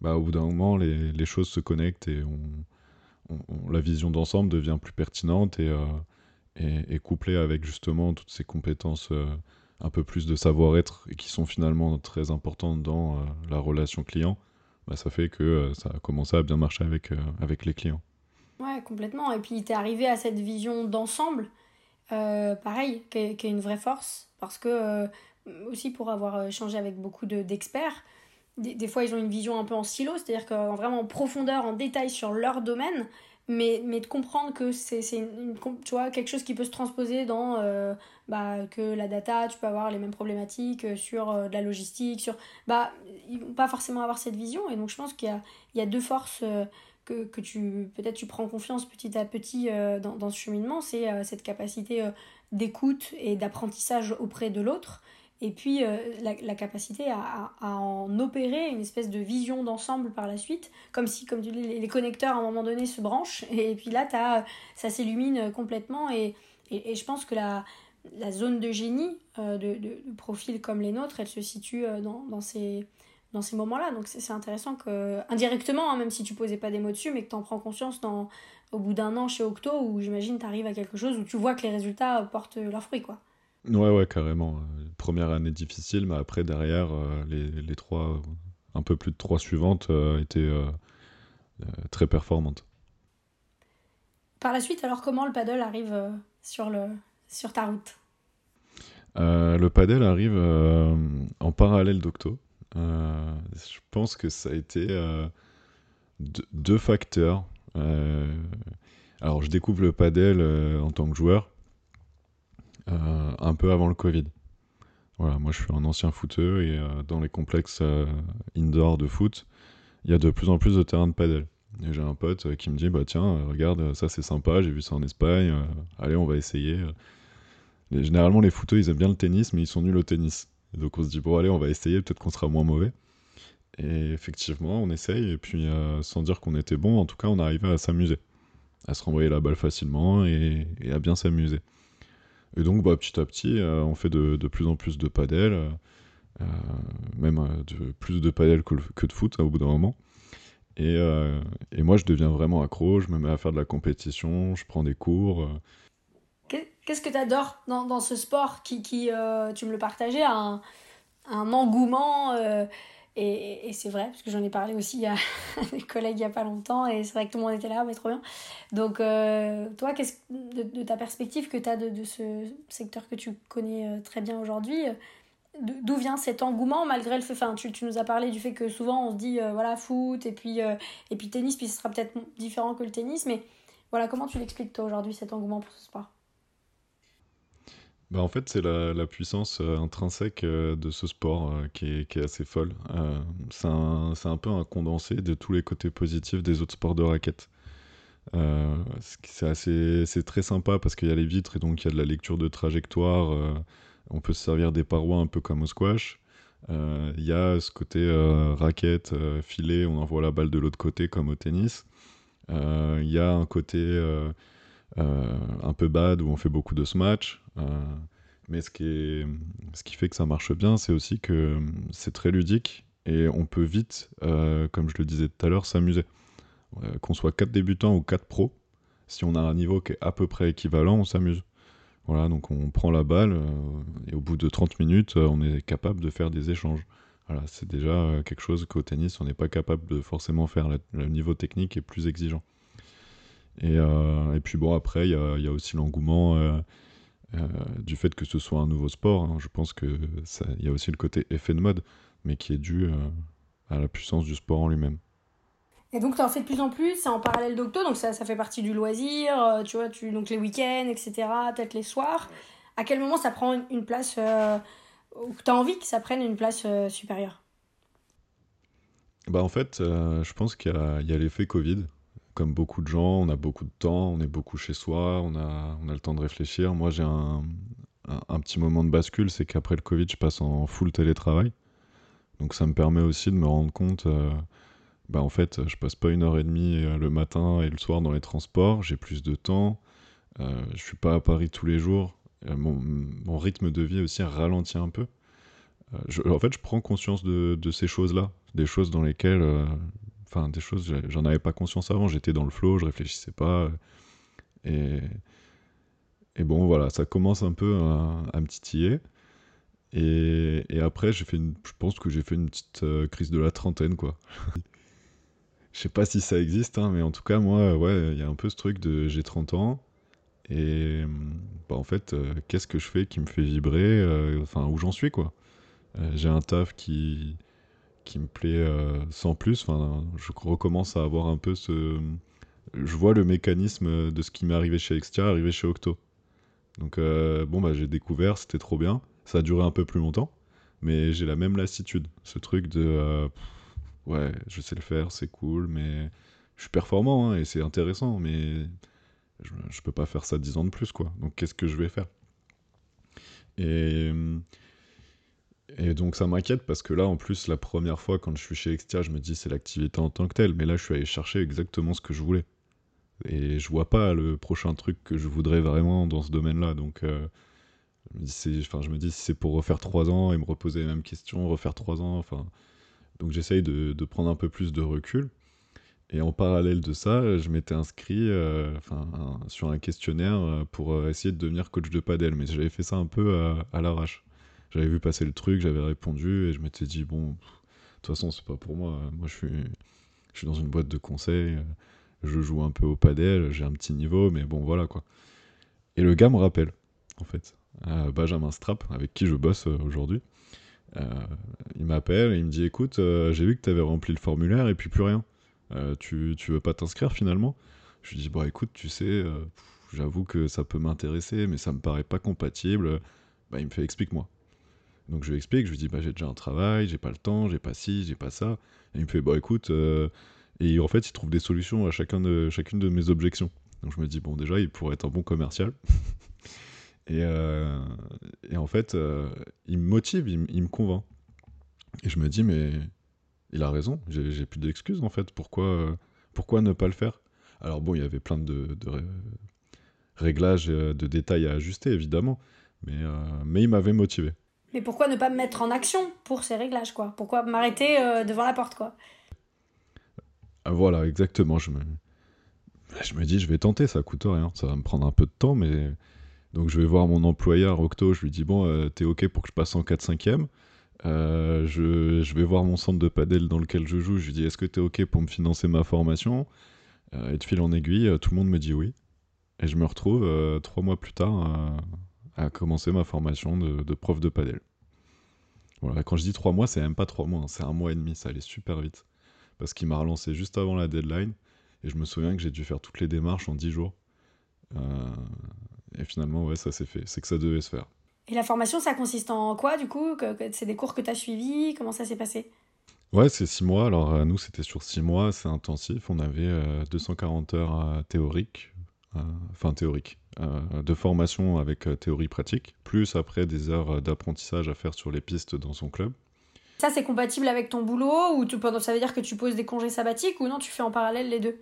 bah, au bout d'un moment, les, choses se connectent et on, la vision d'ensemble devient plus pertinente et, euh, et, couplée avec justement toutes ces compétences euh, un peu plus de savoir-être qui sont finalement très importantes dans euh, la relation client, bah, ça fait que ça a commencé à bien marcher avec, avec les clients. Ouais, complètement. Et puis, tu es arrivé à cette vision d'ensemble, pareil, qui est, une vraie force, parce que aussi pour avoir euh, échangé avec beaucoup d'experts. des, des, fois, ils ont une vision un peu en silo, c'est-à-dire qu'en vraiment en profondeur, en détail sur leur domaine, mais, mais de comprendre que c'est quelque chose qui peut se transposer dans euh, bah, que la data, tu peux avoir les mêmes problématiques euh, sur de la logistique, sur... Bah, ils vont pas forcément avoir cette vision, et donc je pense qu'il y a, y a deux forces que, que tu peut-être tu prends confiance petit à petit dans, dans ce cheminement, c'est cette capacité d'écoute et d'apprentissage auprès de l'autre, et puis euh, la, capacité à, en opérer une espèce de vision d'ensemble par la suite, comme si, comme tu dis, les, connecteurs à un moment donné se branchent, et, puis là, as, ça s'illumine complètement, et, et, je pense que la, la zone de génie euh, de, de, profils comme les nôtres, elle se situe euh, dans, dans ces, dans ces moments-là. Donc c'est intéressant que, indirectement, hein, même si tu posais pas des mots dessus, mais que tu en prends conscience dans, au bout d'un an chez Octo, où j'imagine tu arrives à quelque chose où tu vois que les résultats portent leurs fruits, quoi. Ouais, ouais, carrément. Euh, première année difficile, mais après, derrière, euh, les, les, trois, un peu plus de trois suivantes euh, étaient très performantes. Par la suite, alors, comment le paddle arrive sur, le, sur ta route? Le paddle arrive en parallèle d'Octo. je pense que ça a été deux facteurs. alors, je découvre le padel en tant que joueur un peu avant le Covid. Voilà, moi je suis un ancien footeur et dans les complexes indoor de foot, il y a de plus en plus de terrains de padel. Et j'ai un pote qui me dit bah tiens regarde ça c'est sympa j'ai vu ça en Espagne allez on va essayer généralement les footeux ils aiment bien le tennis mais ils sont nuls au tennis donc on se dit bon allez on va essayer peut-être qu'on sera moins mauvais et effectivement on essaye et puis euh, sans dire qu'on était bon en tout cas on arrivait à s'amuser à se renvoyer la balle facilement et, à bien s'amuser et donc bah, petit à petit euh, on fait de, plus en plus de padel euh, même de, plus de padel que, de foot hein, au bout d'un moment. Et, moi je deviens vraiment accro je me mets à faire de la compétition je prends des cours Qu'est-ce que tu adores dans, ce sport qui, euh, tu me le partageais, un, un engouement euh, Et, et c'est vrai, parce que j'en ai parlé aussi à <laughs> des collègues il n'y a pas longtemps, et c'est vrai que tout le monde était là, mais trop bien. Donc, euh, toi, qu'est-ce de, de, ta perspective que tu as de, de, ce secteur que tu connais très bien aujourd'hui D'où vient cet engouement malgré le fait, enfin tu, tu, nous as parlé du fait que souvent on se dit voilà foot et puis, et puis tennis, puis ce sera peut-être différent que le tennis, mais voilà comment tu l'expliques toi aujourd'hui cet engouement pour ce sport? Bah en fait, c'est la, la, puissance euh, intrinsèque euh, de ce sport euh, qui, est, qui, est, assez folle. c'est un, un, peu un condensé de tous les côtés positifs des autres sports de raquette. c'est très sympa parce qu'il y a les vitres et donc il y a de la lecture de trajectoire. on peut se servir des parois un peu comme au squash. Il y a ce côté raquette, filet, on envoie la balle de l'autre côté comme au tennis. Il y a un côté un peu bad où on fait beaucoup de smash. Euh, mais ce qui, fait que ça marche bien, c'est aussi que euh, c'est très ludique et on peut vite, euh, comme je le disais tout à l'heure, s'amuser. Qu'on soit 4 débutants ou 4 pros, si on a un niveau qui est à peu près équivalent, on s'amuse. Voilà, donc on prend la balle et au bout de 30 minutes, on est capable de faire des échanges. Voilà, c'est déjà quelque chose qu'au tennis, on n'est pas capable de forcément faire. Le niveau technique est plus exigeant. Et, puis bon, après, il y a, aussi l'engouement du fait que ce soit un nouveau sport. Hein. je pense qu'il y a aussi le côté effet de mode, mais qui est dû euh, à la puissance du sport en lui-même. Et donc tu en fais de plus en plus, c'est en parallèle d'Octo, donc ça, ça fait partie du loisir, euh, tu vois, tu, donc les week-ends, etc., peut-être les soirs. À quel moment ça prend une, place, ou tu as envie que ça prenne une place supérieure? Bah en fait, je pense qu'il y a l'effet Covid comme beaucoup de gens, on a beaucoup de temps, on est beaucoup chez soi, on a, on a le temps de réfléchir. Moi, j'ai un, un, petit moment de bascule, c'est qu'après le Covid, je passe en full télétravail. Donc ça me permet aussi de me rendre compte, euh, bah en fait, je passe pas une heure et demie euh, le matin et le soir dans les transports, j'ai plus de temps, euh, je suis pas à Paris tous les jours, mon, rythme de vie aussi ralentit un peu. en fait, je prends conscience de, ces choses-là, des choses dans lesquelles Enfin, des choses, j'en avais pas conscience avant. J'étais dans le flow, je réfléchissais pas. Et, et bon, voilà, ça commence un peu à, me titiller. Et, et après, j'ai fait une, je pense que j'ai fait une petite euh, crise de la trentaine, quoi. <laughs> Je sais pas si ça existe, hein, mais en tout cas, moi, ouais, il y a un peu ce truc de j'ai 30 ans. Et bah, en fait, euh, qu'est-ce que je fais qui me fait vibrer euh, Enfin, où j'en suis, quoi. j'ai un taf qui, qui me plaît euh, sans plus. Enfin, je recommence à avoir un peu ce. Je vois le mécanisme de ce qui m'est arrivé chez Extia arriver chez Octo. Donc, euh, bon, bah, j'ai découvert, c'était trop bien. Ça a duré un peu plus longtemps, mais j'ai la même lassitude. Ce truc de. Euh, ouais, je sais le faire, c'est cool, mais je suis performant hein, et c'est intéressant, mais je, je peux pas faire ça dix ans de plus, quoi. Donc, qu'est-ce que je vais faire? Et et donc ça m'inquiète parce que là, en plus, la première fois quand je suis chez Extia, je me dis c'est l'activité en tant que telle, mais là, je suis allé chercher exactement ce que je voulais. Et je vois pas le prochain truc que je voudrais vraiment dans ce domaine-là. Donc euh, je, me dis, si c'est pour refaire trois ans et me reposer les mêmes questions, refaire trois ans, enfin. Donc j'essaye de, prendre un peu plus de recul. Et en parallèle de ça, je m'étais inscrit euh, sur un questionnaire euh, pour essayer de devenir coach de padel, mais j'avais fait ça un peu à l'arrache j'avais vu passer le truc, j'avais répondu et je m'étais dit bon, de toute façon c'est pas pour moi. Moi je suis, je suis dans une boîte de conseil, je joue un peu au padel, j'ai un petit niveau, mais bon voilà quoi. Et le gars me rappelle en fait, Benjamin Strap avec qui je bosse euh, aujourd'hui. Euh, il m'appelle et il me dit écoute, euh, j'ai vu que tu avais rempli le formulaire et puis plus rien. tu, tu veux pas t'inscrire finalement? Je lui dis Bah écoute, tu sais, j'avoue que ça peut m'intéresser, mais ça me paraît pas compatible. Bah, il me fait Explique-moi. Donc je lui explique, je lui dis bah j'ai déjà un travail, j'ai pas le temps, j'ai pas ci, j'ai pas ça. Et il me fait bah écoute, et en fait il trouve des solutions à chacun de, chacune de mes objections. Donc je me dis bon déjà il pourrait être un bon commercial. <laughs> et, et, en fait il me motive, il, me convainc. Et je me dis mais il a raison, j'ai plus d'excuses en fait, pourquoi, pourquoi ne pas le faire? Alors bon il y avait plein de, de réglages, de détails à ajuster évidemment, mais, mais il m'avait motivé. Mais pourquoi ne pas me mettre en action pour ces réglages, quoi? Pourquoi m'arrêter euh, devant la porte, quoi? Ah, Voilà, exactement. Je me... je me dis, je vais tenter, ça coûte rien. Ça va me prendre un peu de temps, mais. Donc je vais voir mon employeur, Octo, je lui dis, bon, euh, t'es OK pour que je passe en 4-5e euh, je, je, vais voir mon centre de padel dans lequel je joue, je lui dis, est-ce que t'es OK pour me financer ma formation? Et de fil en aiguille, tout le monde me dit oui. Et je me retrouve trois mois plus tard à commencer ma formation de, prof de padel. Voilà, quand je dis trois mois, c'est même pas trois mois, hein, c'est un mois et demi, ça allait super vite. Parce qu'il m'a relancé juste avant la deadline, et je me souviens que j'ai dû faire toutes les démarches en dix jours. Euh, et finalement, ouais, ça s'est fait, c'est que ça devait se faire. Et la formation, ça consiste en quoi du coup? C'est des cours que tu as suivis? Comment ça s'est passé? Ouais, c'est six mois. Alors, euh, nous, c'était sur six mois, c'est intensif. On avait 240 euh, heures théoriques, enfin théoriques, euh, de formation avec euh, théorie pratique, plus après des heures euh, d'apprentissage à faire sur les pistes dans son club. Ça, c'est compatible avec ton boulot ou tu, ça veut dire que tu poses des congés sabbatiques ou non, tu fais en parallèle les deux?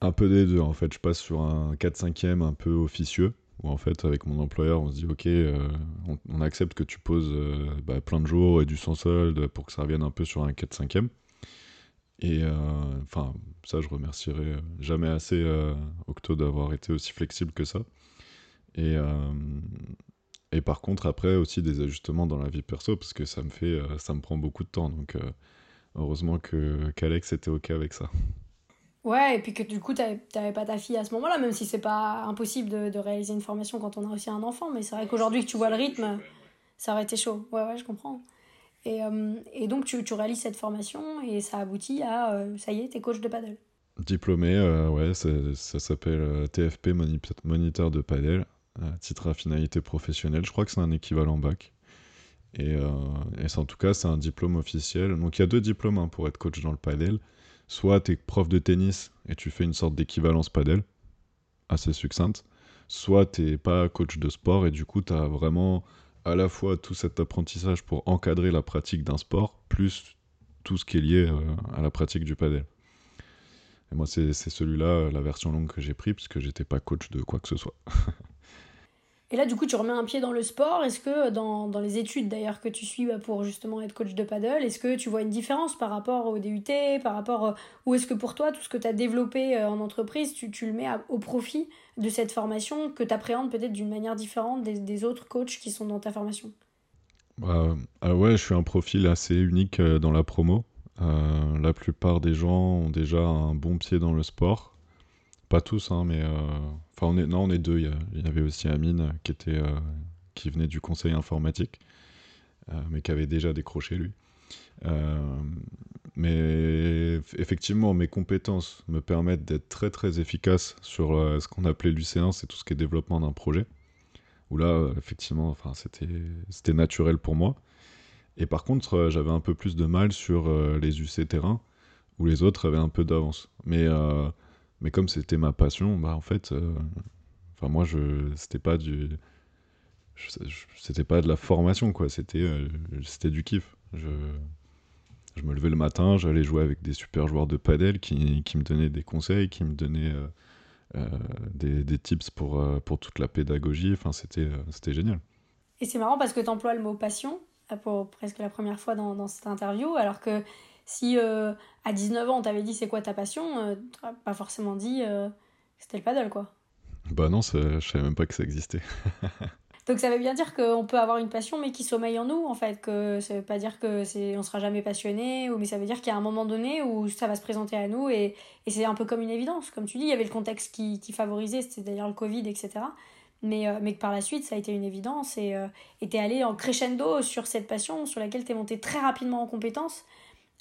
Un peu des deux, en fait. Je passe sur un 4-5e un peu officieux, où en fait, avec mon employeur, on se dit Ok, on, accepte que tu poses bah, plein de jours et du sans solde pour que ça revienne un peu sur un 4-5e. Et enfin, ça, je remercierai jamais assez Octo d'avoir été aussi flexible que ça. Et, euh, et par contre, après, aussi des ajustements dans la vie perso, parce que ça me fait, euh, ça me prend beaucoup de temps. Donc, euh, heureusement que qu'Alex était OK avec ça. Ouais, et puis que du coup, tu n'avais pas ta fille à ce moment-là, même si c'est pas impossible de, de, réaliser une formation quand on a aussi un enfant. Mais c'est vrai qu'aujourd'hui, que tu vois le rythme, ça aurait été chaud. Ouais, ouais, je comprends. Et, et donc, tu, tu, réalises cette formation et ça aboutit à, ça y est, t'es coach de paddle. Diplômé, ouais, ça, s'appelle TFP, moniteur de paddle titre à finalité professionnelle. Je crois que c'est un équivalent bac. Et, euh, en tout cas, c'est un diplôme officiel. Donc il y a deux diplômes hein, pour être coach dans le padel. Soit tu es prof de tennis et tu fais une sorte d'équivalence padel, assez succincte. Soit tu pas coach de sport et du coup tu as vraiment à la fois tout cet apprentissage pour encadrer la pratique d'un sport, plus tout ce qui est lié euh, à la pratique du padel. Et moi, c'est celui-là, la version longue que j'ai pris, puisque j'étais pas coach de quoi que ce soit. <laughs> Et là, du coup, tu remets un pied dans le sport. Est-ce que dans, dans, les études d'ailleurs que tu suis bah, pour justement être coach de paddle, est-ce que tu vois une différence par rapport au DUT, par rapport euh, ou est-ce que pour toi, tout ce que tu as développé euh, en entreprise, tu, tu le mets au profit de cette formation que tu appréhendes peut-être d'une manière différente des, des, autres coachs qui sont dans ta formation? Bah, ah ouais, je suis un profil assez unique euh, dans la promo. la plupart des gens ont déjà un bon pied dans le sport. Pas tous, hein, mais on est, non, on est deux. Il y, avait aussi Amine qui, était, euh, qui venait du conseil informatique, euh, mais qui avait déjà décroché lui. Euh, mais effectivement, mes compétences me permettent d'être très très efficace sur ce qu'on appelait l'UC1, c'est tout ce qui est développement d'un projet. Où là, effectivement, enfin, c'était naturel pour moi. Et par contre, j'avais un peu plus de mal sur les UC terrain, où les autres avaient un peu d'avance. Mais mais comme c'était ma passion, bah en fait, euh, enfin moi je, c'était pas du, c'était pas de la formation quoi, c'était, euh, c'était du kiff. Je, je me levais le matin, j'allais jouer avec des super joueurs de padel qui, qui me donnaient des conseils, qui me donnaient euh, des, des, tips pour, pour toute la pédagogie. Enfin, c'était, c'était génial. Et c'est marrant parce que tu emploies le mot passion pour presque la première fois dans, dans cette interview, alors que si euh, à 19 ans on t'avait dit c'est quoi ta passion, euh, tu pas forcément dit euh, c'était le paddle quoi. Bah non, je savais même pas que ça existait. <laughs> Donc ça veut bien dire qu'on peut avoir une passion mais qui sommeille en nous en fait, que ça veut pas dire que c'est on sera jamais passionné, ou mais ça veut dire qu'il y a un moment donné où ça va se présenter à nous et, et c'est un peu comme une évidence. Comme tu dis, il y avait le contexte qui, qui favorisait, c'était d'ailleurs le Covid, etc. Mais, mais que par la suite ça a été une évidence et tu es allé en crescendo sur cette passion sur laquelle tu es monté très rapidement en compétence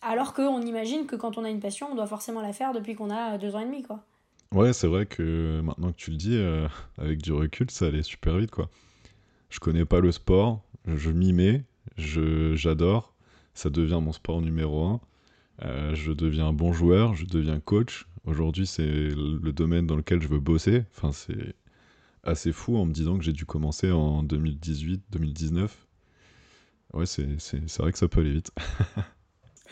alors qu'on imagine que quand on a une passion, on doit forcément la faire depuis qu'on a deux ans et demi, quoi. Ouais, c'est vrai que maintenant que tu le dis, euh, avec du recul, ça allait super vite, quoi. Je connais pas le sport, je m'y mets, j'adore, ça devient mon sport numéro un. Euh, je deviens bon joueur, je deviens coach. Aujourd'hui, c'est le domaine dans lequel je veux bosser. Enfin, c'est assez fou en me disant que j'ai dû commencer en 2018, 2019. Ouais, c'est vrai que ça peut aller vite. <laughs>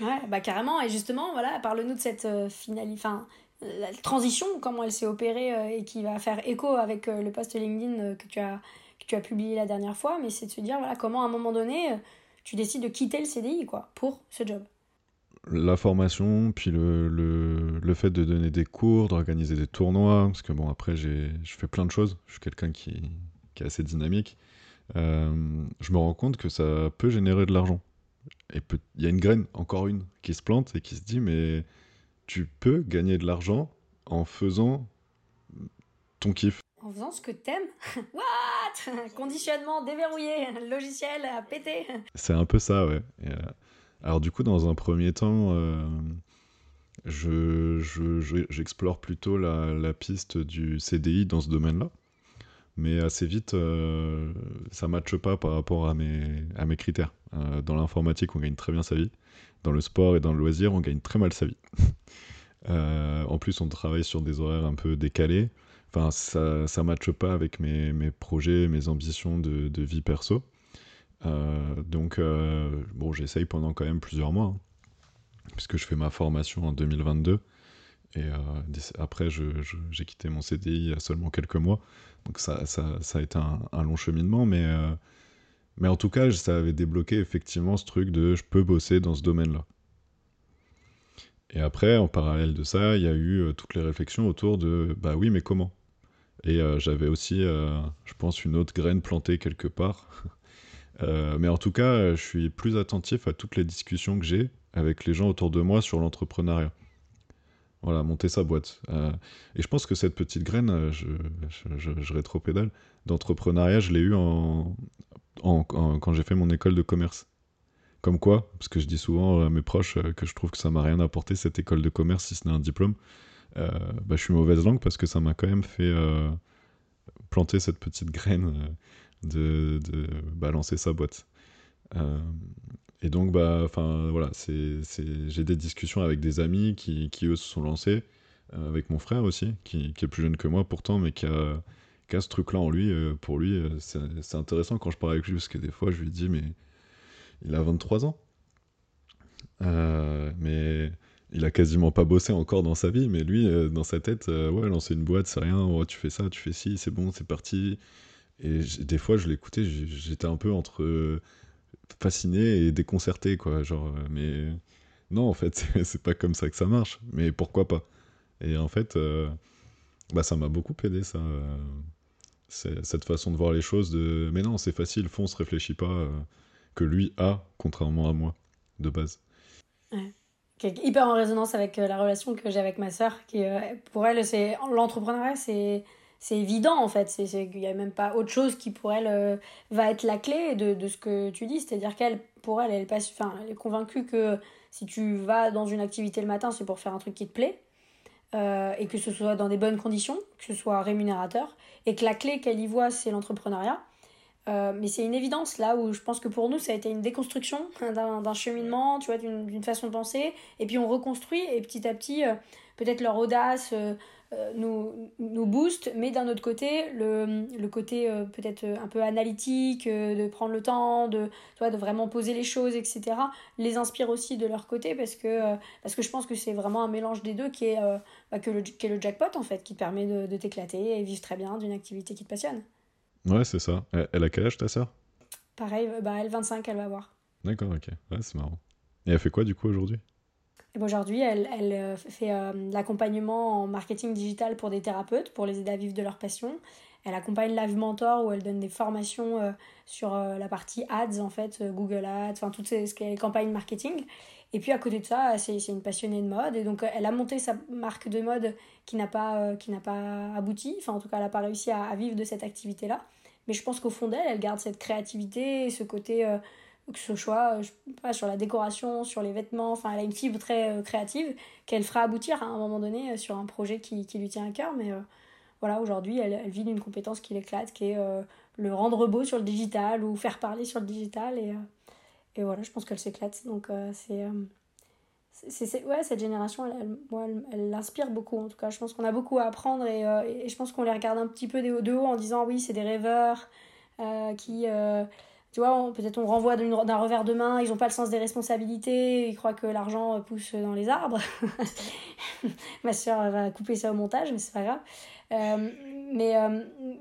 ouais, bah carrément. Et justement, voilà, parle-nous de cette euh, finale, enfin, la transition, comment elle s'est opérée euh, et qui va faire écho avec euh, le post LinkedIn que tu as que tu as publié la dernière fois. Mais c'est de se dire, voilà, comment à un moment donné, tu décides de quitter le CDI, quoi, pour ce job la formation, puis le, le, fait de donner des cours, d'organiser des tournois, parce que bon, après, je fais plein de choses. Je suis quelqu'un qui, qui, est assez dynamique. Euh, je me rends compte que ça peut générer de l'argent. Et il y a une graine, encore une, qui se plante et qui se dit, mais tu peux gagner de l'argent en faisant ton kiff. En faisant ce que t'aimes <laughs> What? Conditionnement déverrouillé, logiciel à péter. C'est un peu ça, ouais. Et, euh, alors du coup, dans un premier temps, euh, j'explore plutôt la, piste du CDI dans ce domaine-là. Mais assez vite, euh, ça ne matche pas par rapport à mes, à mes critères. Euh, dans l'informatique, on gagne très bien sa vie. Dans le sport et dans le loisir, on gagne très mal sa vie. <laughs> en plus, on travaille sur des horaires un peu décalés. Enfin, ça ne matche pas avec mes, mes, projets, mes ambitions de, vie perso. Euh, donc, euh, bon, j'essaye pendant quand même plusieurs mois, hein, puisque je fais ma formation en 2022. Et euh, après, j'ai quitté mon CDI il y a seulement quelques mois. Donc ça, ça a été un, long cheminement, mais, mais en tout cas, ça avait débloqué effectivement ce truc de je peux bosser dans ce domaine-là. Et après, en parallèle de ça, il y a eu toutes les réflexions autour de bah oui, mais comment? Et j'avais aussi, je pense, une autre graine plantée quelque part <laughs> euh, mais en tout cas, je suis plus attentif à toutes les discussions que j'ai avec les gens autour de moi sur l'entrepreneuriat. Voilà, monter sa boîte. Euh, et je pense que cette petite graine, euh, je, je, je, rétropédale, d'entrepreneuriat, je l'ai eu en, quand j'ai fait mon école de commerce. Comme quoi, parce que je dis souvent à mes proches que je trouve que ça m'a rien apporté cette école de commerce si ce n'est un diplôme. bah, je suis mauvaise langue parce que ça m'a quand même fait planter cette petite graine de, de balancer sa boîte. Euh, et donc, bah, voilà, j'ai des discussions avec des amis qui, eux, se sont lancés, euh, avec mon frère aussi, qui, est plus jeune que moi pourtant, mais qui a, qui a ce truc-là en lui. Euh, pour lui, c'est, c'est intéressant quand je parle avec lui, parce que des fois, je lui dis, mais il a 23 ans. mais il a quasiment pas bossé encore dans sa vie, mais lui, dans sa tête, ouais, lancer une boîte, c'est rien, oh, tu fais ça, tu fais ci, c'est bon, c'est parti. Et des fois, je l'écoutais, j'étais un peu entre fasciné et déconcerté, quoi. Genre, euh, mais non, en fait, <laughs> c'est pas comme ça que ça marche. Mais pourquoi pas Et en fait, euh, bah, ça m'a beaucoup aidé, ça. Euh, cette façon de voir les choses de mais non, c'est facile, fonce, réfléchis pas, que lui a, contrairement à moi, de base. Ouais. hyper en résonance avec la relation que j'ai avec ma sœur, qui pour elle, c'est l'entrepreneuriat, c'est c'est évident en fait. Il n'y a même pas autre chose qui pour elle euh, va être la clé de, de ce que tu dis. C'est-à-dire qu'elle, pour elle, elle est convaincue que si tu vas dans une activité le matin, c'est pour faire un truc qui te plaît. Euh, et que ce soit dans des bonnes conditions, que ce soit rémunérateur. Et que la clé qu'elle y voit, c'est l'entrepreneuriat. Euh, mais c'est une évidence là où je pense que pour nous ça a été une déconstruction <laughs> d'un cheminement, tu vois, d'une façon de penser. Et puis on reconstruit et petit à petit, peut-être leur audace, euh, nous, nous booste, mais d'un autre côté, le, le côté euh, peut-être un peu analytique, euh, de prendre le temps, de, toi, de vraiment poser les choses, etc., les inspire aussi de leur côté parce que, parce que je pense que c'est vraiment un mélange des deux qui est, bah, que le, qui est le jackpot, en fait, qui te permet de, de t'éclater et vivre très bien d'une activité qui te passionne. Ouais, c'est ça. Elle a quel âge ta sœur? Pareil, bah, elle 25, elle va avoir. D'accord, ok. Ouais, c'est marrant. Et elle fait quoi du coup aujourd'hui? Aujourd'hui, elle, euh, fait euh, l'accompagnement en marketing digital pour des thérapeutes, pour les aider à vivre de leur passion. Elle accompagne Live Mentor où elle donne des formations euh, sur la partie ads, en fait, Google Ads, enfin toutes ces, les campagnes marketing. Et puis à côté de ça, c'est une passionnée de mode. Et donc elle a monté sa marque de mode qui n'a pas, qui pas abouti. Enfin en tout cas, elle n'a pas réussi à, vivre de cette activité-là. Mais je pense qu'au fond d'elle, elle garde cette créativité ce côté que ce soit pas, sur la décoration, sur les vêtements, enfin elle a une fibre très créative qu'elle fera aboutir à un moment donné sur un projet qui, lui tient à cœur, mais voilà, aujourd'hui elle, vit d'une compétence qui l'éclate, qui est le rendre beau sur le digital ou faire parler sur le digital, et, et voilà, je pense qu'elle s'éclate, donc c'est c'est, ouais, cette génération, elle, elle, elle, l'inspire beaucoup en tout cas. Je pense qu'on a beaucoup à apprendre et, euh, et je pense qu'on les regarde un petit peu de haut, en disant oui, c'est des rêveurs euh, qui, euh, tu vois, peut-être on renvoie d'un revers de main, ils n'ont pas le sens des responsabilités, ils croient que l'argent pousse dans les arbres. <laughs> Ma soeur va couper ça au montage, mais c'est pas grave. mais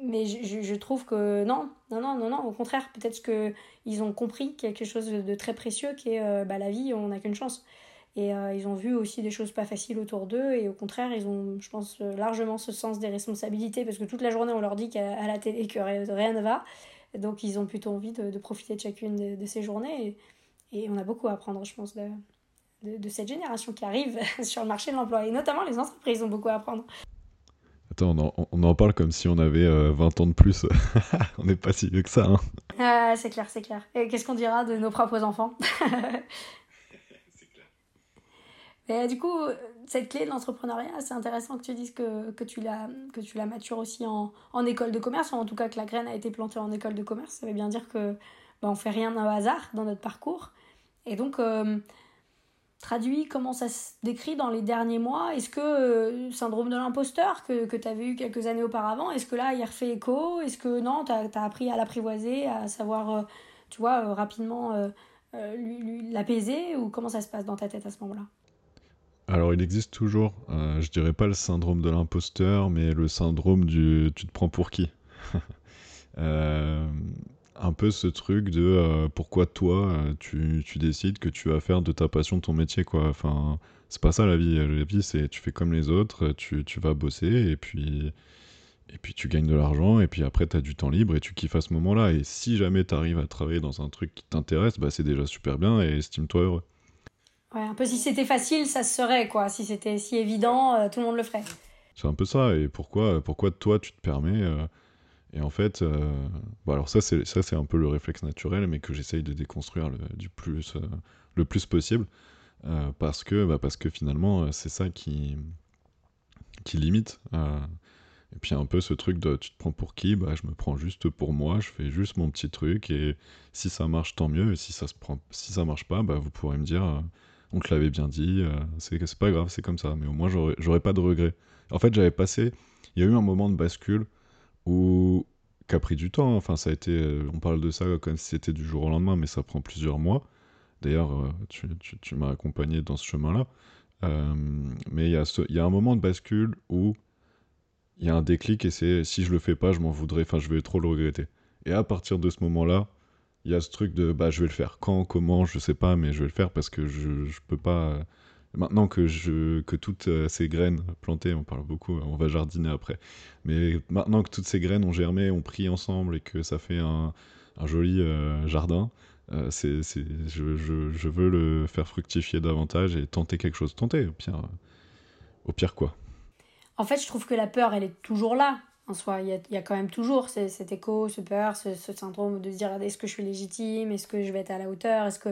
mais je, trouve que non, non, non, non, non, au contraire, peut-être qu'ils ont compris quelque chose de, très précieux qui est bah, la vie, on n'a qu'une chance. Et euh, ils ont vu aussi des choses pas faciles autour d'eux. Et au contraire, ils ont, je pense, largement ce sens des responsabilités parce que toute la journée, on leur dit qu'à la télé que rien ne va. Donc, ils ont plutôt envie de, profiter de chacune de, ces journées. Et, on a beaucoup à apprendre, je pense, de, de, cette génération qui arrive <laughs> sur le marché de l'emploi. Et notamment, les entreprises ont beaucoup à apprendre. Attends, on en, on en parle comme si on avait 20 euh, ans de plus. <laughs> on n'est pas si vieux que ça. Hein. Ah, c'est clair, c'est clair. Et qu'est-ce qu'on dira de nos propres enfants? <laughs> Et du coup, cette clé de l'entrepreneuriat, c'est intéressant que tu dises que, que, tu la, que tu matures aussi en, en, école de commerce, ou en tout cas que la graine a été plantée en école de commerce. Ça veut bien dire que bah, on fait rien au hasard dans notre parcours. Et donc, euh, traduit comment ça se décrit dans les derniers mois. Est-ce que euh, syndrome de l'imposteur que, que tu avais eu quelques années auparavant, est-ce que là, il refait écho? Est-ce que non, tu as, appris à l'apprivoiser, à savoir, euh, tu vois, rapidement l'apaiser? Ou comment ça se passe dans ta tête à ce moment-là? Alors, il existe toujours, euh, je dirais pas le syndrome de l'imposteur, mais le syndrome du tu te prends pour qui? <laughs> Euh, Un peu ce truc de euh, pourquoi toi, tu, tu, décides que tu vas faire de ta passion ton métier, quoi. Enfin, c'est pas ça la vie. La vie, c'est tu fais comme les autres, tu, vas bosser et puis, et puis tu gagnes de l'argent et puis après, tu as du temps libre et tu kiffes à ce moment-là. Et si jamais tu arrives à travailler dans un truc qui t'intéresse, bah, c'est déjà super bien et estime-toi heureux. Ouais, un peu si c'était facile, ça se serait, quoi. Si c'était si évident, euh, tout le monde le ferait. C'est un peu ça. Et pourquoi, pourquoi toi, tu te permets euh, Et en fait, euh, alors ça, c'est ça, c'est un peu le réflexe naturel, mais que j'essaye de déconstruire le, du plus, le plus possible, parce que, bah, parce que finalement, c'est ça qui, qui limite. et puis un peu ce truc de tu te prends pour qui? Bah, je me prends juste pour moi. Je fais juste mon petit truc, et si ça marche, tant mieux. Et si ça se prend, si ça marche pas, bah, vous pourrez me dire on te l'avait bien dit, euh, c'est pas grave, c'est comme ça, mais au moins j'aurais pas de regrets. En fait, j'avais passé, il y a eu un moment de bascule où, qui a pris du temps, enfin ça a été, euh, on parle de ça comme si c'était du jour au lendemain, mais ça prend plusieurs mois. D'ailleurs, euh, tu, m'as accompagné dans ce chemin-là. mais il y, a il y a un moment de bascule où il y a un déclic et c'est si je le fais pas, je m'en voudrais, enfin je vais trop le regretter. Et à partir de ce moment-là, il y a ce truc de bah je vais le faire quand, comment, je sais pas, mais je vais le faire parce que je, je peux pas. Euh, maintenant que, je, que toutes euh, ces graines plantées, on parle beaucoup, on va jardiner après, mais maintenant que toutes ces graines ont germé, ont pris ensemble et que ça fait un, joli euh, jardin, c'est, je, je, je, veux le faire fructifier davantage et tenter quelque chose. Tenter, au pire, au pire quoi. En fait, je trouve que la peur, elle est toujours là en soi. Il y a, y a, quand même toujours cet écho, ce peur, ce, syndrome de se dire est-ce que je suis légitime, est-ce que je vais être à la hauteur, est-ce que.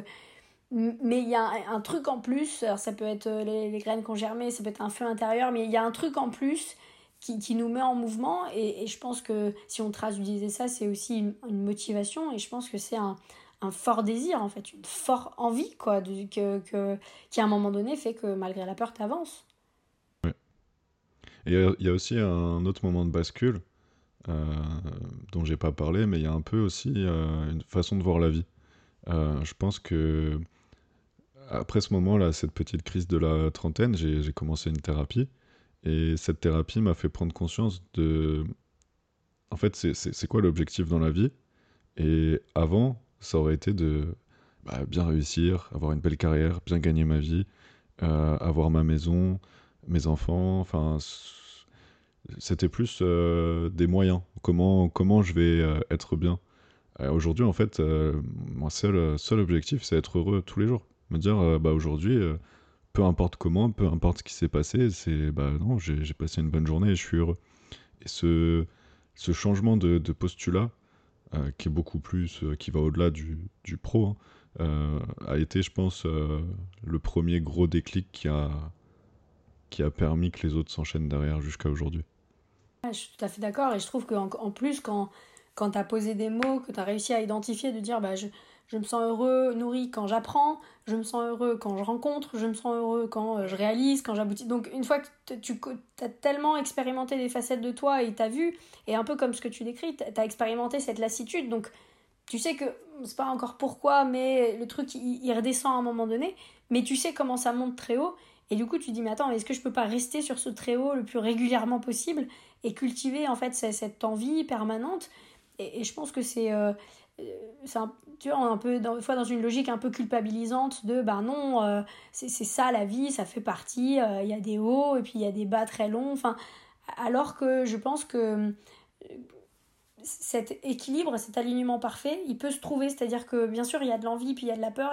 Mais il y a un, truc en plus, alors ça peut être euh, les, graines qui ont germé, ça peut être un feu intérieur, mais il y a un truc en plus qui, qui nous met en mouvement. Et, je pense que si on traduisait ça, c'est aussi une, motivation. Et je pense que c'est un, fort désir, en fait, une forte envie, quoi, que, que, qui à un moment donné fait que malgré la peur, tu avances. Et il y a aussi un autre moment de bascule euh, dont j'ai pas parlé, mais il y a un peu aussi euh, une façon de voir la vie. Euh, je pense que après ce moment-là, cette petite crise de la trentaine, j'ai commencé une thérapie. Et cette thérapie m'a fait prendre conscience de... En fait, c'est quoi l'objectif dans la vie? Et avant, ça aurait été de bah, bien réussir, avoir une belle carrière, bien gagner ma vie, avoir ma maison, mes enfants, enfin, c'était plus euh, des moyens. Comment, comment je vais euh, être bien. Euh, aujourd'hui, en fait, mon seul, seul objectif, c'est être heureux tous les jours. Me dire, bah aujourd'hui, peu importe comment, peu importe ce qui s'est passé, c'est, bah non, j'ai passé une bonne journée et je suis heureux. Et ce, ce changement de, de postulat, qui est beaucoup plus, qui va au-delà du, du, pro, a été, je pense, le premier gros déclic qui a, qui a permis que les autres s'enchaînent derrière jusqu'à aujourd'hui. je suis tout à fait d'accord et je trouve qu'en en plus, quand, quand tu as posé des mots, que tu as réussi à identifier, de dire bah, je, je me sens heureux, nourri quand j'apprends, je me sens heureux quand je rencontre, je me sens heureux quand euh, je réalise, quand j'aboutis. Donc une fois que tu as tellement expérimenté des facettes de toi et t'as vu, et un peu comme ce que tu décris, tu as expérimenté cette lassitude, donc tu sais que c'est pas encore pourquoi, mais le truc il, redescend à un moment donné, mais tu sais comment ça monte très haut, et du coup tu dis mais attends, est-ce que je peux pas rester sur ce très haut le plus régulièrement possible et cultiver en fait cette envie permanente? Et, je pense que c'est... Euh, c'est un, tu vois, un peu dans, fois dans une logique un peu culpabilisante de bah non, euh, c'est ça la vie, ça fait partie, euh, il y a des hauts et puis il y a des bas très longs, enfin, alors que je pense que euh, cet équilibre, cet alignement parfait, il peut se trouver, c'est-à-dire que bien sûr il y a de l'envie puis il y a de la peur,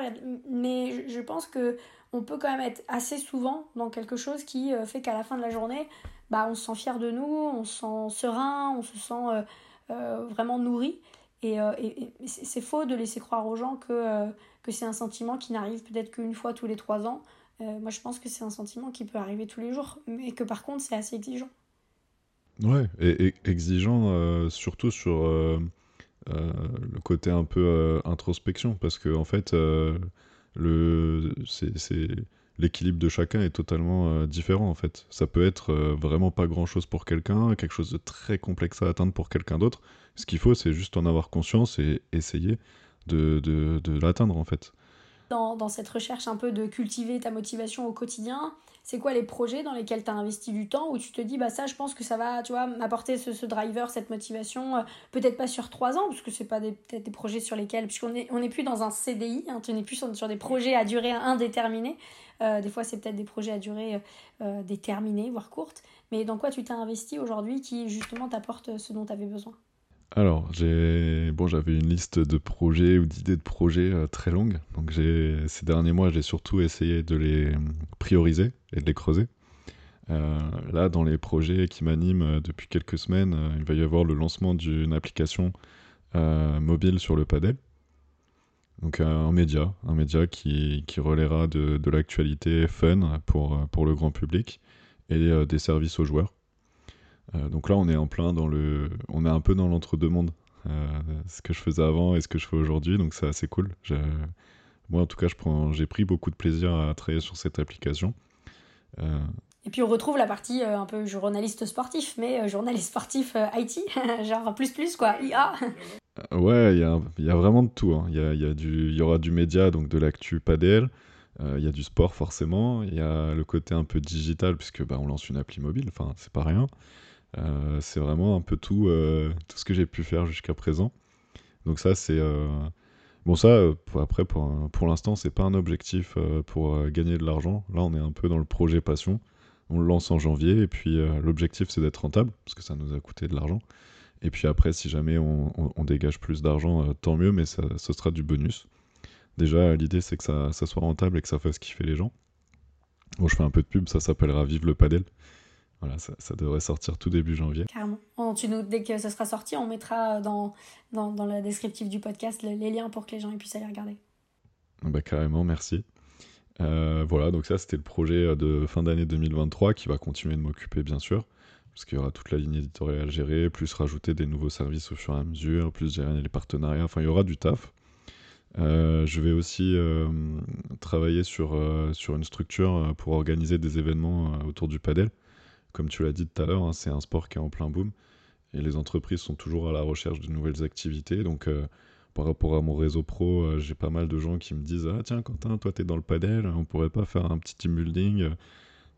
mais je pense que on peut quand même être assez souvent dans quelque chose qui fait qu'à la fin de la journée, bah on se sent fier de nous, on se sent serein, on se sent vraiment nourri. Euh, et, c'est faux de laisser croire aux gens que, euh, que c'est un sentiment qui n'arrive peut-être qu'une fois tous les trois ans. Euh, moi, je pense que c'est un sentiment qui peut arriver tous les jours, mais que par contre, c'est assez exigeant. Ouais, et, exigeant surtout sur le côté un peu introspection, parce que en fait, l'équilibre de chacun est totalement différent en fait. Ça peut être vraiment pas grand chose pour quelqu'un, quelque chose de très complexe à atteindre pour quelqu'un d'autre. Ce qu'il faut, c'est juste en avoir conscience et essayer de, de, de l'atteindre en fait. Dans, cette recherche un peu de cultiver ta motivation au quotidien, c'est quoi les projets dans lesquels tu as investi du temps où tu te dis bah ça je pense que ça va tu vois m'apporter ce, ce, driver cette motivation euh, peut-être pas sur trois ans parce que c'est pas peut-être des projets sur lesquels puisqu'on est on n'est plus dans un CDI hein, tu n'es plus sur, des projets à durée indéterminée. Euh, des fois c'est peut-être des projets à durée euh, déterminée voire courte. Mais dans quoi tu t'es investi aujourd'hui qui justement t'apporte ce dont tu avais besoin? Alors, j'ai bon, j'avais une liste de projets ou d'idées de projets euh, très longue. Donc, ces derniers mois, j'ai surtout essayé de les prioriser et de les creuser. Euh, là, dans les projets qui m'animent euh, depuis quelques semaines, il va y avoir le lancement d'une application mobile sur le padel. Donc, un média, un média qui, qui relaiera de, l'actualité fun pour le grand public et des services aux joueurs. Euh, donc là, on est en plein dans le, on est un peu dans l'entre-deux-mondes. Euh, ce que je faisais avant et ce que je fais aujourd'hui, donc c'est assez cool. Moi, en tout cas, prends, j'ai pris beaucoup de plaisir à travailler sur cette application. Euh, et puis on retrouve la partie un peu journaliste sportif, mais journaliste sportif IT, <laughs> genre plus plus quoi, IA. ouais, il y, y a, vraiment de tout. Hein. Il y, y, y, y, aura du média, donc de l'actu PADL. Il y a du sport forcément. Il y a le côté un peu digital, puisque bah, on lance une appli mobile, enfin c'est pas rien. Euh, c'est vraiment un peu tout, euh, tout ce que j'ai pu faire jusqu'à présent. Donc ça, c'est... Euh, bon, ça, après, pour, pour l'instant, c'est pas un objectif pour gagner de l'argent. Là, on est un peu dans le projet passion. On le lance en janvier, et puis l'objectif, c'est d'être rentable, parce que ça nous a coûté de l'argent. Et puis après, si jamais on, on, dégage plus d'argent, tant mieux, mais ça, ce sera du bonus. Déjà, l'idée, c'est que ça, ça, soit rentable et que ça fasse kiffer les gens. Bon, je fais un peu de pub, ça s'appellera Vive le Padel. Voilà, ça, devrait sortir tout début janvier. Carrément. tu nous, dès que ça sera sorti, on mettra dans, dans, dans le descriptif du podcast les liens pour que les gens puissent aller regarder. Bah, carrément, merci. Euh, voilà, donc ça c'était le projet de fin d'année 2023 qui va continuer de m'occuper bien sûr, parce qu'il y aura toute la ligne éditoriale gérée, plus rajouter des nouveaux services au fur et à mesure, plus gérer les partenariats, enfin il y aura du taf. Euh, je vais aussi euh, travailler sur, sur une structure pour organiser des événements autour du padel comme tu l'as dit tout à l'heure, hein, c'est un sport qui est en plein boom et les entreprises sont toujours à la recherche de nouvelles activités. Donc, euh, par rapport à mon réseau pro, euh, j'ai pas mal de gens qui me disent Ah, tiens, Quentin, toi, t'es dans le padel, on pourrait pas faire un petit team building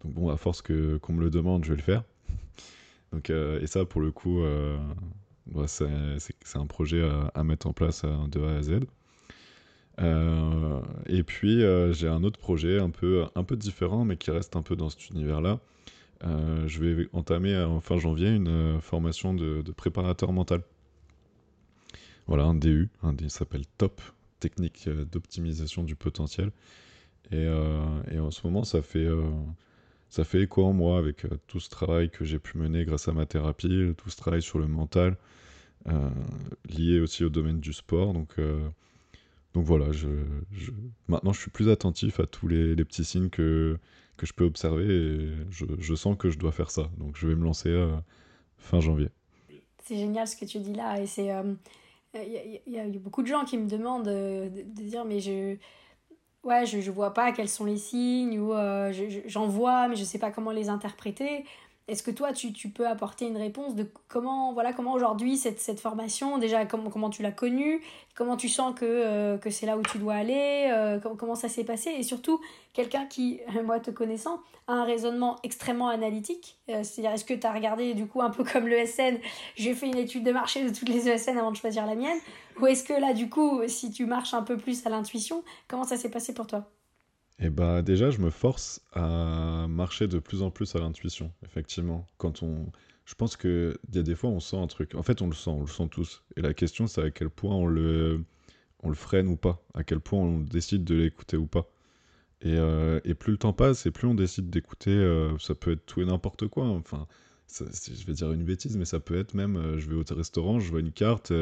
Donc, bon, à force que, qu'on me le demande, je vais le faire. <laughs> Donc, euh, et ça, pour le coup, bah, c'est, un projet à, mettre en place de A à Z. et puis, j'ai un autre projet un peu, un peu différent, mais qui reste un peu dans cet univers-là. Euh, je vais entamer en fin janvier une euh, formation de, préparateur mental. Voilà, un DU, un s'appelle TOP, technique euh, d'optimisation du potentiel. Et, en ce moment, ça fait, ça fait écho en moi avec tout ce travail que j'ai pu mener grâce à ma thérapie, tout ce travail sur le mental, lié aussi au domaine du sport. Donc donc voilà, maintenant je suis plus attentif à tous les, petits signes que, que je peux observer et je, sens que je dois faire ça. Donc je vais me lancer euh, fin janvier. C'est génial ce que tu dis là et c'est il y, a beaucoup de gens qui me demandent de, dire mais je ouais je vois pas quels sont les signes ou j'en vois mais je sais pas comment les interpréter est-ce que toi, tu, peux apporter une réponse de comment, voilà, comment aujourd'hui cette, cette, formation, déjà comment, comment tu l'as connue, comment tu sens que, euh, que c'est là où tu dois aller, euh, comment, ça s'est passé, et surtout quelqu'un qui, <laughs> moi te connaissant, a un raisonnement extrêmement analytique. Euh, c'est-à-dire, est-ce que tu as regardé du coup un peu comme l'ESN, j'ai fait une étude de marché de toutes les ESN avant de choisir la mienne, ou est-ce que là du coup, si tu marches un peu plus à l'intuition, comment ça s'est passé pour toi? Et bah déjà, je me force à marcher de plus en plus à l'intuition, effectivement. Quand on, je pense que il y a des fois on sent un truc. En fait, on le sent, on le sent tous. Et la question, c'est à quel point on le, on le freine ou pas, à quel point on décide de l'écouter ou pas. Et, euh, plus le temps passe, et plus on décide d'écouter. Euh, ça peut être tout et n'importe quoi. Hein. Enfin, je vais dire une bêtise, mais ça peut être même, euh, je vais au restaurant, je vois une carte,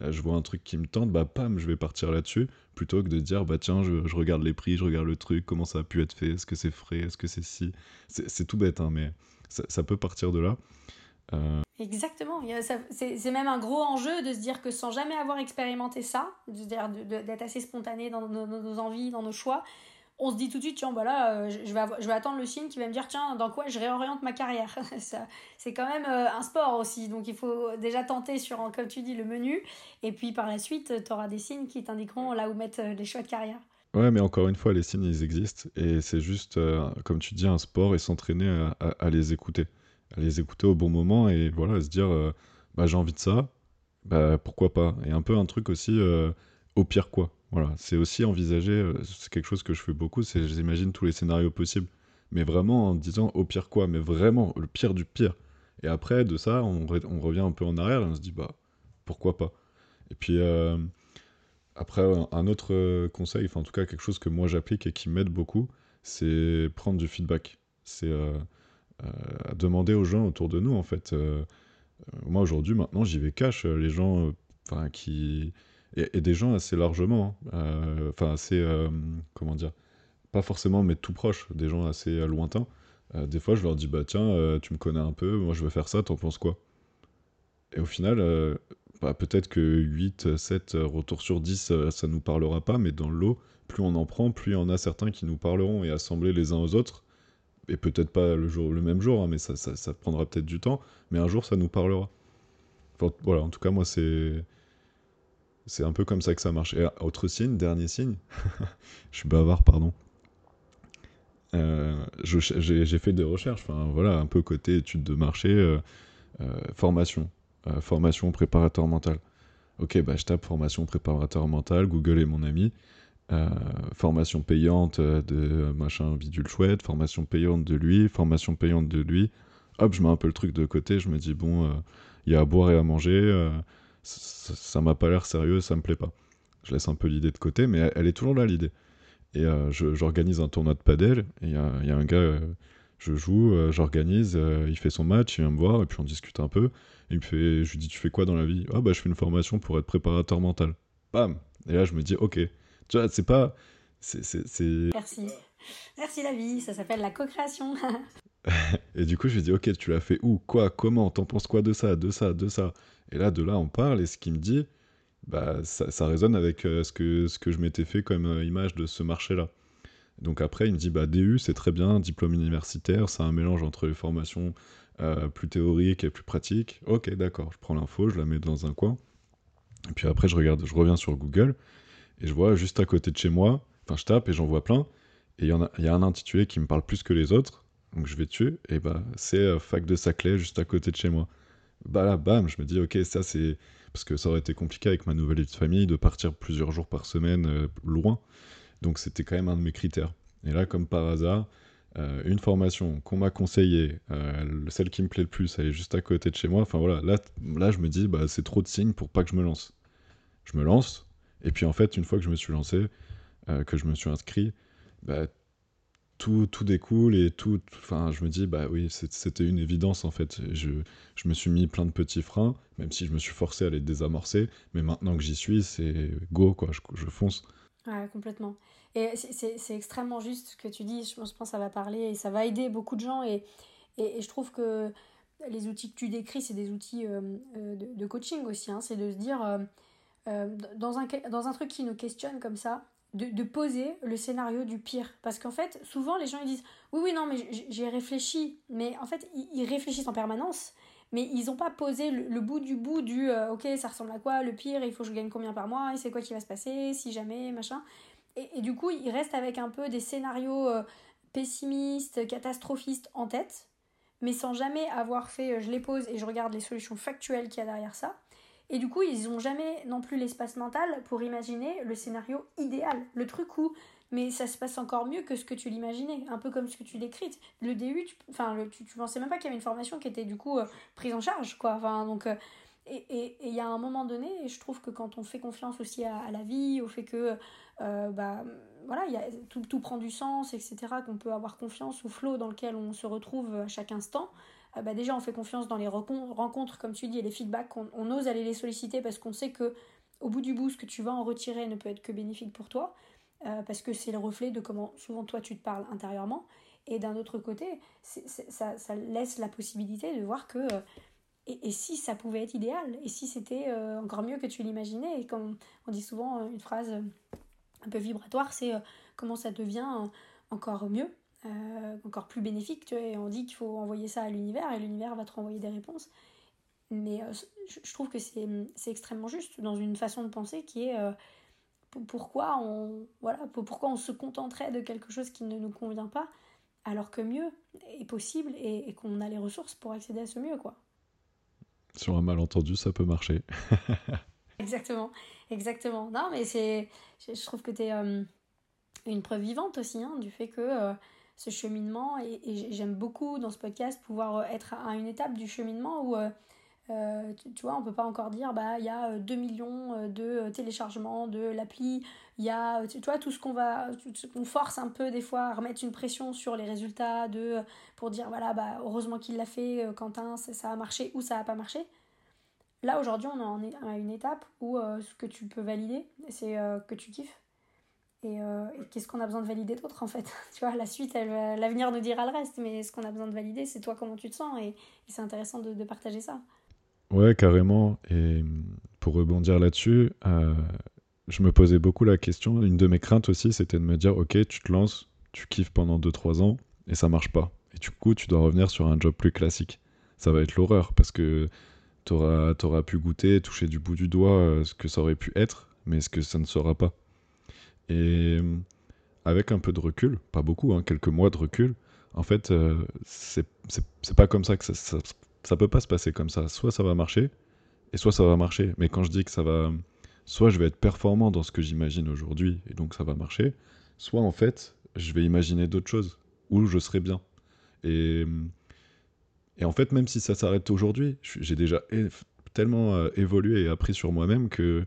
je vois un truc qui me tente, bah pam, je vais partir là-dessus, plutôt que de dire, bah tiens, je, regarde les prix, je regarde le truc, comment ça a pu être fait, est-ce que c'est frais, est-ce que c'est si. C'est tout bête, hein, mais ça, peut partir de là. Euh, Exactement, c'est même un gros enjeu de se dire que sans jamais avoir expérimenté ça, d'être assez spontané dans nos envies, dans nos choix, on se dit tout de suite, tiens, voilà, euh, je, vais, je vais attendre le signe qui va me dire, tiens, dans quoi je réoriente ma carrière. <laughs> c'est quand même euh, un sport aussi, donc il faut déjà tenter sur, comme tu dis, le menu, et puis par la suite, tu auras des signes qui t'indiqueront là où mettre euh, les choix de carrière. Ouais, mais encore une fois, les signes, ils existent, et c'est juste, comme tu dis, un sport et s'entraîner à, les écouter. À les écouter au bon moment, et voilà, se dire, bah, j'ai envie de ça, bah, pourquoi pas. Et un peu un truc aussi, au pire quoi. Voilà, c'est aussi envisager, euh, c'est quelque chose que je fais beaucoup, c'est j'imagine tous les scénarios possibles, mais vraiment en disant au pire quoi, mais vraiment le pire du pire. Et après, de ça, on, revient un peu en arrière et on se dit, bah, pourquoi pas? Et puis, euh, après, un autre euh, conseil, enfin en tout cas quelque chose que moi j'applique et qui m'aide beaucoup, c'est prendre du feedback. C'est demander aux gens autour de nous, en fait. moi aujourd'hui, maintenant, j'y vais cash. Les gens qui et, des gens assez largement, hein. euh, enfin assez, euh, comment dire, pas forcément mais tout proche, des gens assez euh, lointains. des fois, je leur dis, bah tiens, tu me connais un peu, moi je veux faire ça, t'en penses quoi? Et au final, bah, peut-être que 8, 7 retours sur 10, ça nous parlera pas, mais dans l'eau, plus on en prend, plus il y en a certains qui nous parleront et assembler les uns aux autres. Et peut-être pas le, jour, le même jour, hein, mais ça, ça prendra peut-être du temps, mais un jour ça nous parlera. voilà, en tout cas, moi, c'est c'est un peu comme ça que ça marche. Et autre signe, dernier signe, <laughs> je suis bavard, pardon. Euh, j'ai fait des recherches, voilà, un peu côté études de marché, euh, euh, formation, formation préparateur mental. Ok, bah je tape formation préparateur mental, Google est mon ami. formation payante de machin bidule chouette, formation payante de lui, formation payante de lui. Hop, je mets un peu le truc de côté, je me dis bon, il y a à boire et à manger ça m'a pas l'air sérieux, ça me plaît pas. Je laisse un peu l'idée de côté, mais elle, est toujours là l'idée. Et euh, j'organise un tournoi de padel, et il y, a un gars, euh, je joue, euh, j'organise, il fait son match, il vient me voir, et puis on discute un peu. Et il me fait, je lui dis, tu fais quoi dans la vie? Ah bah je fais une formation pour être préparateur mental. Bam Et là je me dis, ok. Tu vois, c'est pas... Merci. Merci la vie, ça s'appelle la co-création. <laughs> <laughs> et du coup je lui dis, ok, tu l'as fait où? Quoi? Comment? T'en penses quoi de ça? De ça? De ça? Et là, de là, on parle, et ce qu'il me dit, bah, ça, résonne avec euh, ce, que, ce que je m'étais fait comme euh, image de ce marché-là. Donc après, il me dit, bah, DU, c'est très bien, diplôme universitaire, c'est un mélange entre les formations euh, plus théoriques et plus pratiques. Ok, d'accord, je prends l'info, je la mets dans un coin. Et puis après, je regarde, je reviens sur Google, et je vois juste à côté de chez moi, enfin, je tape et j'en vois plein, et il y, y a un intitulé qui me parle plus que les autres, donc je vais dessus, et bah, c'est fac de Saclay, juste à côté de chez moi bah là, bam, je me dis, ok, ça c'est. Parce que ça aurait été compliqué avec ma nouvelle vie de famille de partir plusieurs jours par semaine euh, loin. Donc c'était quand même un de mes critères. Et là, comme par hasard, euh, une formation qu'on m'a conseillée, euh, celle qui me plaît le plus, elle est juste à côté de chez moi. Enfin voilà, là, là je me dis, bah, c'est trop de signes pour pas que je me lance. Je me lance, et puis en fait, une fois que je me suis lancé, que je me suis inscrit, bah, tout, tout découle et tout. Enfin, je me dis, bah oui, c'était une évidence en fait. Je, je me suis mis plein de petits freins, même si je me suis forcé à les désamorcer. Mais maintenant que j'y suis, c'est go, quoi, je, je fonce. Ouais, complètement. Et c'est extrêmement juste ce que tu dis. Je pense que ça va parler et ça va aider beaucoup de gens. Et, et, je trouve que les outils que tu décris, c'est des outils euh, euh, de, coaching aussi. Hein. C'est de se dire, euh, dans, un, dans un truc qui nous questionne comme ça, de, poser le scénario du pire. Parce qu'en fait, souvent, les gens ils disent Oui, oui, non, mais j'ai réfléchi. Mais en fait, ils, réfléchissent en permanence. Mais ils n'ont pas posé le, bout du bout du euh, Ok, ça ressemble à quoi Le pire, il faut que je gagne combien par mois Et c'est quoi qui va se passer Si jamais, machin. Et, du coup, ils restent avec un peu des scénarios euh, pessimistes, catastrophistes en tête. Mais sans jamais avoir fait euh, Je les pose et je regarde les solutions factuelles qu'il y a derrière ça. Et du coup, ils n'ont jamais non plus l'espace mental pour imaginer le scénario idéal, le truc où mais ça se passe encore mieux que ce que tu l'imaginais, un peu comme ce que tu décris. Le DU, tu, enfin, tu, tu, pensais même pas qu'il y avait une formation qui était du coup euh, prise en charge, quoi. Enfin, donc, euh, et il y a un moment donné, et je trouve que quand on fait confiance aussi à, la vie, au fait que, euh, bah, voilà, y a, tout, tout prend du sens, etc., qu'on peut avoir confiance au flot dans lequel on se retrouve à chaque instant, euh, bah, déjà on fait confiance dans les rencontres, comme tu dis, et les feedbacks, on, ose aller les solliciter parce qu'on sait que au bout du bout, ce que tu vas en retirer ne peut être que bénéfique pour toi, euh, parce que c'est le reflet de comment souvent toi tu te parles intérieurement. Et d'un autre côté, ça, laisse la possibilité de voir que euh, et, si ça pouvait être idéal, et si c'était encore mieux que tu l'imaginais, et comme on dit souvent une phrase un peu vibratoire, c'est comment ça devient encore mieux. Euh, encore plus bénéfique. Tu vois, et on dit qu'il faut envoyer ça à l'univers et l'univers va te renvoyer des réponses. Mais euh, je trouve que c'est extrêmement juste dans une façon de penser qui est euh, pourquoi, on, voilà, pourquoi on se contenterait de quelque chose qui ne nous convient pas alors que mieux est possible et, qu'on a les ressources pour accéder à ce mieux. quoi. Sur un malentendu, ça peut marcher. <laughs> exactement, exactement. Non, mais c'est, je trouve que tu es une preuve vivante aussi hein, du fait que ce cheminement et, j'aime beaucoup dans ce podcast pouvoir euh, être à une étape du cheminement où euh, euh, tu, vois, on peut pas encore dire, bah, il y a 2 millions de téléchargements de l'appli, il y a, tu vois, tout ce qu'on va, on force un peu des fois à remettre une pression sur les résultats de, pour dire, voilà, bah, heureusement qu'il l'a fait, Quentin, ça a marché ou ça a pas marché. Là, aujourd'hui, on est à une étape où ce que tu peux valider, c'est que tu kiffes euh, et, qu'est-ce qu'on a besoin de valider d'autre en fait <laughs> Tu vois, la suite, l'avenir nous dira le reste, mais ce qu'on a besoin de valider, c'est toi comment tu te sens, et, c'est intéressant de, partager ça. Ouais, carrément. Et pour rebondir là-dessus, euh, je me posais beaucoup la question. Une de mes craintes aussi, c'était de me dire, ok, tu te lances, tu kiffes pendant 2-3 ans, et ça marche pas. Et du coup, tu dois revenir sur un job plus classique. Ça va être l'horreur, parce que tu auras, auras, pu goûter, toucher du bout du doigt euh, ce que ça aurait pu être, mais ce que ça ne sera pas. Et avec un peu de recul, pas beaucoup, hein, quelques mois de recul, en fait, euh, c'est pas comme ça que ça, ça, peut pas se passer comme ça. Soit ça va marcher, et soit ça va marcher. Mais quand je dis que ça va, soit je vais être performant dans ce que j'imagine aujourd'hui, et donc ça va marcher, soit en fait, je vais imaginer d'autres choses, où je serai bien. Et, et en fait, même si ça s'arrête aujourd'hui, j'ai déjà tellement euh, évolué et appris sur moi-même que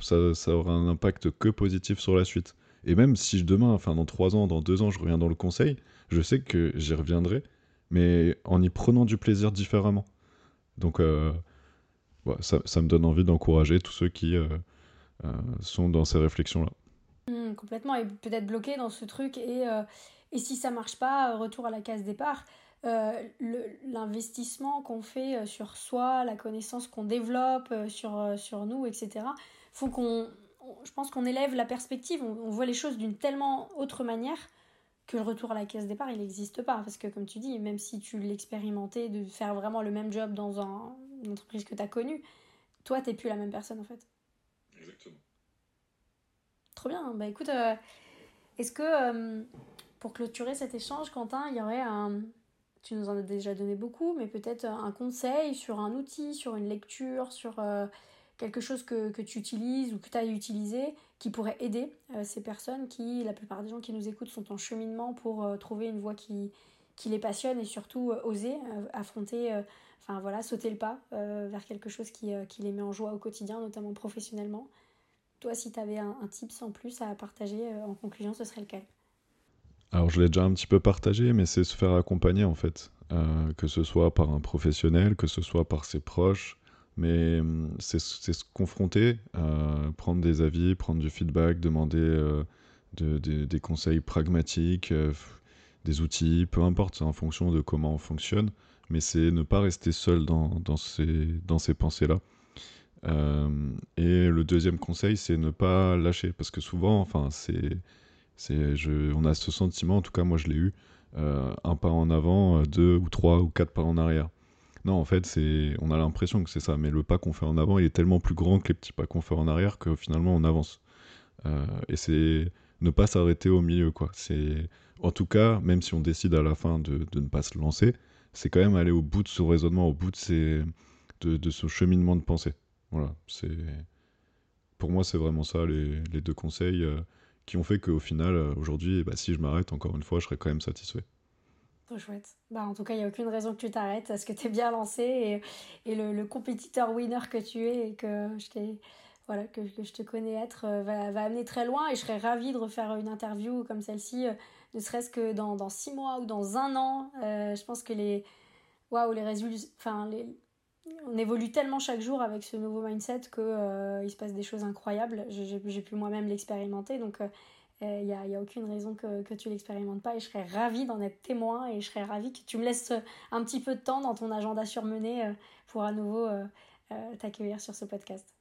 ça, ça, aura un impact que positif sur la suite. Et même si demain, enfin dans trois ans, dans deux ans, je reviens dans le conseil, je sais que j'y reviendrai, mais en y prenant du plaisir différemment. Donc euh, ça, me donne envie d'encourager tous ceux qui euh, euh, sont dans ces réflexions-là. Mmh, complètement, et peut-être bloqué dans ce truc, et, si ça marche pas, retour à la case départ. l'investissement qu'on fait sur soi, la connaissance qu'on développe sur nous, etc., faut qu'on, je pense qu'on élève la perspective, on, voit les choses d'une tellement autre manière que le retour à la caisse départ, il n'existe pas. Parce que comme tu dis, même si tu l'expérimentais de faire vraiment le même job dans un, une entreprise que tu as connue, toi, tu n'es plus la même personne en fait. Exactement. Trop bien. Bah écoute, euh, est-ce que euh, pour clôturer cet échange, Quentin, il y aurait un... Tu nous en as déjà donné beaucoup, mais peut-être un conseil sur un outil, sur une lecture, sur... Euh, quelque chose que, que tu utilises ou que tu as utilisé qui pourrait aider euh, ces personnes qui, la plupart des gens qui nous écoutent, sont en cheminement pour euh, trouver une voie qui, qui les passionne et surtout euh, oser affronter, enfin voilà, sauter le pas vers quelque chose qui, qui, les met en joie au quotidien, notamment professionnellement. Toi, si tu avais un, un tips en plus à partager en conclusion, ce serait lequel? Alors je l'ai déjà un petit peu partagé, mais c'est se faire accompagner en fait. Que ce soit par un professionnel, que ce soit par ses proches. Mais hum, c'est se confronter, euh, prendre des avis, prendre du feedback, demander euh, des conseils pragmatiques, des outils, peu importe, en fonction de comment on fonctionne. Mais c'est ne pas rester seul dans, ces, pensées-là. et le deuxième conseil, c'est ne pas lâcher. Parce que souvent, enfin, c'est, on a ce sentiment, en tout cas moi je l'ai eu, euh, un pas en avant, euh, deux ou trois ou quatre pas en arrière. Non, en fait, c'est, on a l'impression que c'est ça, mais le pas qu'on fait en avant, il est tellement plus grand que les petits pas qu'on fait en arrière que finalement on avance. Euh, et c'est ne pas s'arrêter au milieu, quoi. C'est, en tout cas, même si on décide à la fin de, de ne pas se lancer, c'est quand même aller au bout de ce raisonnement, au bout de, ces, de, ce cheminement de pensée. Voilà, c'est, pour moi, c'est vraiment ça les, les deux conseils qui ont fait qu'au final, euh, aujourd'hui, bah, si je m'arrête, encore une fois, je serais quand même satisfait. Chouette. Bah, en tout cas, il n'y a aucune raison que tu t'arrêtes parce que tu es bien lancé et, et le, compétiteur winner que tu es et que je, voilà, que, que, je te connais être euh, va, va, amener très loin. Et je serais ravie de refaire une interview comme celle-ci, euh, ne serait-ce que dans, dans, six mois ou dans un an. je pense que les, waouh, les résultats, enfin, on évolue tellement chaque jour avec ce nouveau mindset que euh, il se passe des choses incroyables. J'ai pu moi-même l'expérimenter, donc il euh, n'y a, a, aucune raison que, que tu l'expérimentes pas. Et je serais ravie d'en être témoin et je serais ravie que tu me laisses un petit peu de temps dans ton agenda surmené euh, pour à nouveau t'accueillir sur ce podcast.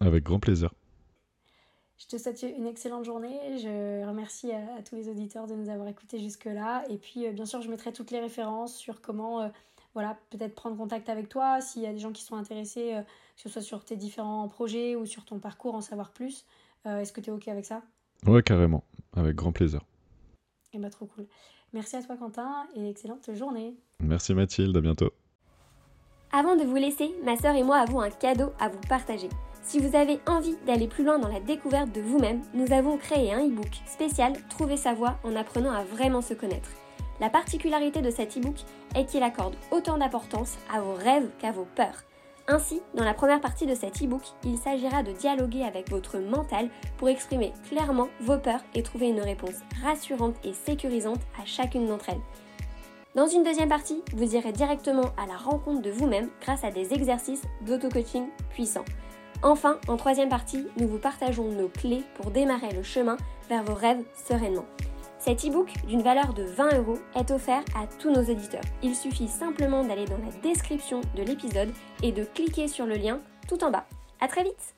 Avec grand plaisir. Je te souhaite une excellente journée. Je remercie à, à tous les auditeurs de nous avoir écoutés jusque-là. Et puis, bien sûr, je mettrai toutes les références sur comment voilà, peut-être prendre contact avec toi s'il y a des gens qui sont intéressés, euh, que ce soit sur tes différents projets ou sur ton parcours, en savoir plus. Euh, est-ce que tu es OK avec ça? Ouais, carrément, avec grand plaisir. Et eh bah, ben, trop cool. Merci à toi, Quentin, et excellente journée. Merci, Mathilde, à bientôt. Avant de vous laisser, ma sœur et moi avons un cadeau à vous partager. Si vous avez envie d'aller plus loin dans la découverte de vous-même, nous avons créé un e-book spécial Trouver sa voie en apprenant à vraiment se connaître. La particularité de cet e-book est qu'il accorde autant d'importance à vos rêves qu'à vos peurs. Ainsi, dans la première partie de cet e-book, il s'agira de dialoguer avec votre mental pour exprimer clairement vos peurs et trouver une réponse rassurante et sécurisante à chacune d'entre elles. Dans une deuxième partie, vous irez directement à la rencontre de vous-même grâce à des exercices d'auto-coaching puissants. Enfin, en troisième partie, nous vous partageons nos clés pour démarrer le chemin vers vos rêves sereinement. Cet e-book d'une valeur de 20 euros est offert à tous nos éditeurs. Il suffit simplement d'aller dans la description de l'épisode et de cliquer sur le lien tout en bas. A très vite